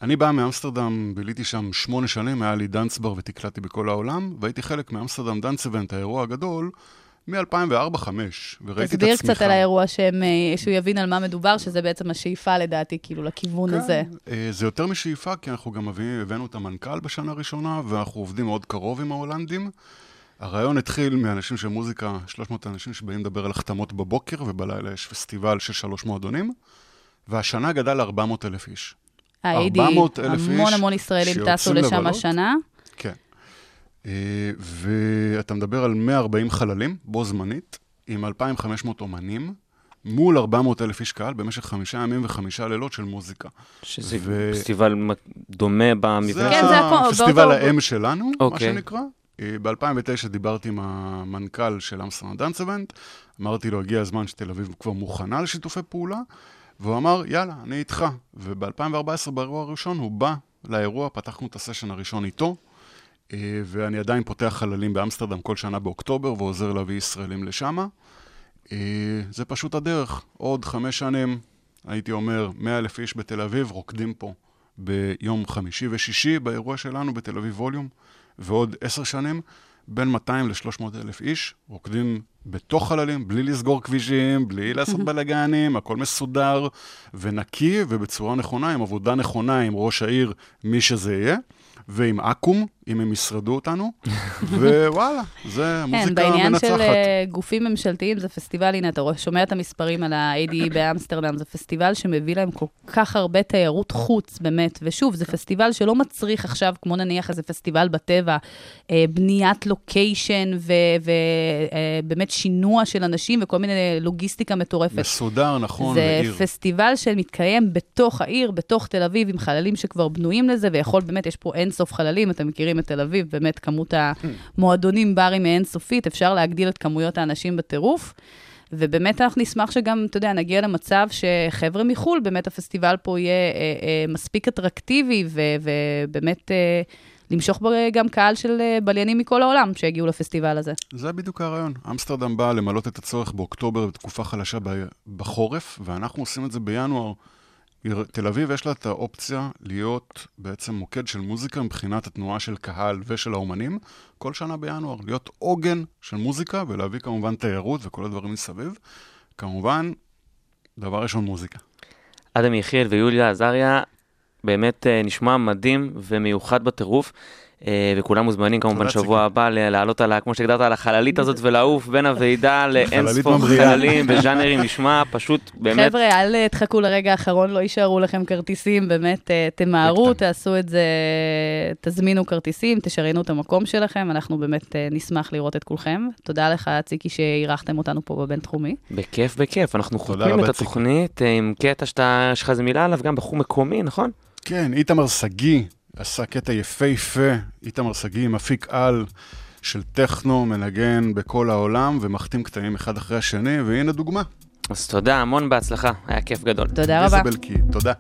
B: אני בא מאמסטרדם, ביליתי שם שמונה שנים, היה לי דאנס-בר ותקלטתי בכל העולם, והייתי חלק מאמסטרדם דאנס אבנט, האירוע הגדול, מ-2004-2005, וראיתי את
C: תסביר
B: הצמיחה.
C: קצת על האירוע שהם, אה, שהוא יבין על מה מדובר, שזה בעצם השאיפה לדעתי, כאילו, לכיוון הזה.
B: כן, אה, זה יותר משאיפה, כי אנחנו גם הבאנו את המנכ"ל בשנה הראשונה, ואנחנו עובדים מאוד קרוב עם ההולנדים. הרעיון התחיל מאנשים של מוזיקה, 300 אנשים שבאים לדבר על החתמות בבוקר, ובלילה יש פסטיבל של שלוש מועדונים, והשנה גדל ל-400 אלף איש.
C: ה-AD,
B: 400,000
C: המון
B: איש
C: המון ישראלים טסו לשם. השנה.
B: אה, ואתה מדבר על 140 חללים, בו זמנית, עם 2,500 אומנים, מול 400 אלף איש קהל, במשך חמישה ימים וחמישה לילות של מוזיקה.
A: שזה
B: ו-
A: פסטיבל דומה במבנה?
C: כן, זה הכל,
B: הפסטיבל
C: באותו-
B: האם שלנו, מה
A: אוקיי.
B: שנקרא. ב-2009 דיברתי עם המנכ"ל של אמסטרדם דאנס אבנט, אמרתי לו, הגיע הזמן שתל אביב כבר מוכנה לשיתופי פעולה, והוא אמר, יאללה, אני איתך. וב-2014, באירוע הראשון, הוא בא לאירוע, פתחנו את הסשן הראשון איתו, אה, ואני עדיין פותח חללים באמסטרדם כל שנה באוקטובר, ועוזר להביא ישראלים לשם. זה פשוט הדרך. עוד חמש שנים, הייתי אומר, 100 אלף איש בתל אביב רוקדים פה ביום חמישי ושישי באירוע שלנו בתל אביב ווליום, ועוד עשר שנים, בין 200 ל-300 אלף איש רוקדים בתוך חללים, בלי לסגור כבישים, בלי לעשות בלאגנים, הכל מסודר ונקי ובצורה נכונה, עם עבודה נכונה עם ראש העיר, מי שזה יהיה. ועם אקו"ם, אם הם ישרדו אותנו, ווואלה, זה
C: כן,
B: מוזיקה
C: בעניין
B: מנצחת.
C: של אה, גופים ממשלתיים, זה פסטיבל, הנה, אתה שומע את המספרים על ה-ADE באמסטרדם, זה פסטיבל שמביא להם כל כך הרבה תיירות חוץ, באמת. ושוב, זה פסטיבל שלא מצריך עכשיו, כמו נניח איזה פסטיבל בטבע, אה, בניית לוקיישן ובאמת שינוע של אנשים וכל מיני לוגיסטיקה מטורפת.
B: מסודר, נכון,
C: זה
B: ועיר.
C: פסטיבל שמתקיים בתוך העיר, בתוך תל אביב, עם חללים שכבר בנויים לזה, ויכול, באמת, יש פה אין סוף חללים, אתם מכירים את תל אביב, באמת כמות המועדונים, ברים היא אינסופית, אפשר להגדיל את כמויות האנשים בטירוף. ובאמת אנחנו נשמח שגם, אתה יודע, נגיע למצב שחבר'ה מחו"ל, באמת הפסטיבל פה יהיה אה, אה, מספיק אטרקטיבי, ו- ובאמת אה, למשוך בו גם קהל של אה, בליינים מכל העולם שיגיעו לפסטיבל הזה.
B: זה בדיוק הרעיון. אמסטרדם באה למלא את הצורך באוקטובר בתקופה חלשה בחורף, ואנחנו עושים את זה בינואר. תל אביב יש לה את האופציה להיות בעצם מוקד של מוזיקה מבחינת התנועה של קהל ושל האומנים, כל שנה בינואר, להיות עוגן של מוזיקה ולהביא כמובן תיירות וכל הדברים מסביב. כמובן, דבר ראשון מוזיקה.
A: אדם יחיאל ויוליה עזריה, באמת אה, נשמע מדהים ומיוחד בטירוף. אה, וכולם מוזמנים כמובן שבוע. הבא לעלות על, כמו שהגדרת, על החללית הזאת ולעוף בין הוועידה לאין ספור. חללים וז'אנרים, נשמע פשוט באמת
C: חבר'ה, אל אה, תחכו לרגע האחרון, לא יישארו לכם כרטיסים, באמת, אה, תמהרו. תעשו את זה, תזמינו כרטיסים, תשריינו את המקום שלכם, אנחנו באמת נשמח לראות את כולכם. תודה לך, ציקי, שאירחתם אותנו פה בבינתחומי.
A: בכיף בכיף. אנחנו חותמים את התוכנית עם קטע שאתה, יש לך איזה מילה עליו, גם בחור מקומי, נכון?
B: כן, איתמר שגיא עשה קטע יפהפה, איתמר שגיא מפיק על של טכנו, מנגן בכל העולם ומחתים קטעים אחד אחרי השני, והנה דוגמה.
A: אז תודה, המון בהצלחה, היה כיף גדול.
C: תודה רבה.
B: איזבל קי, תודה.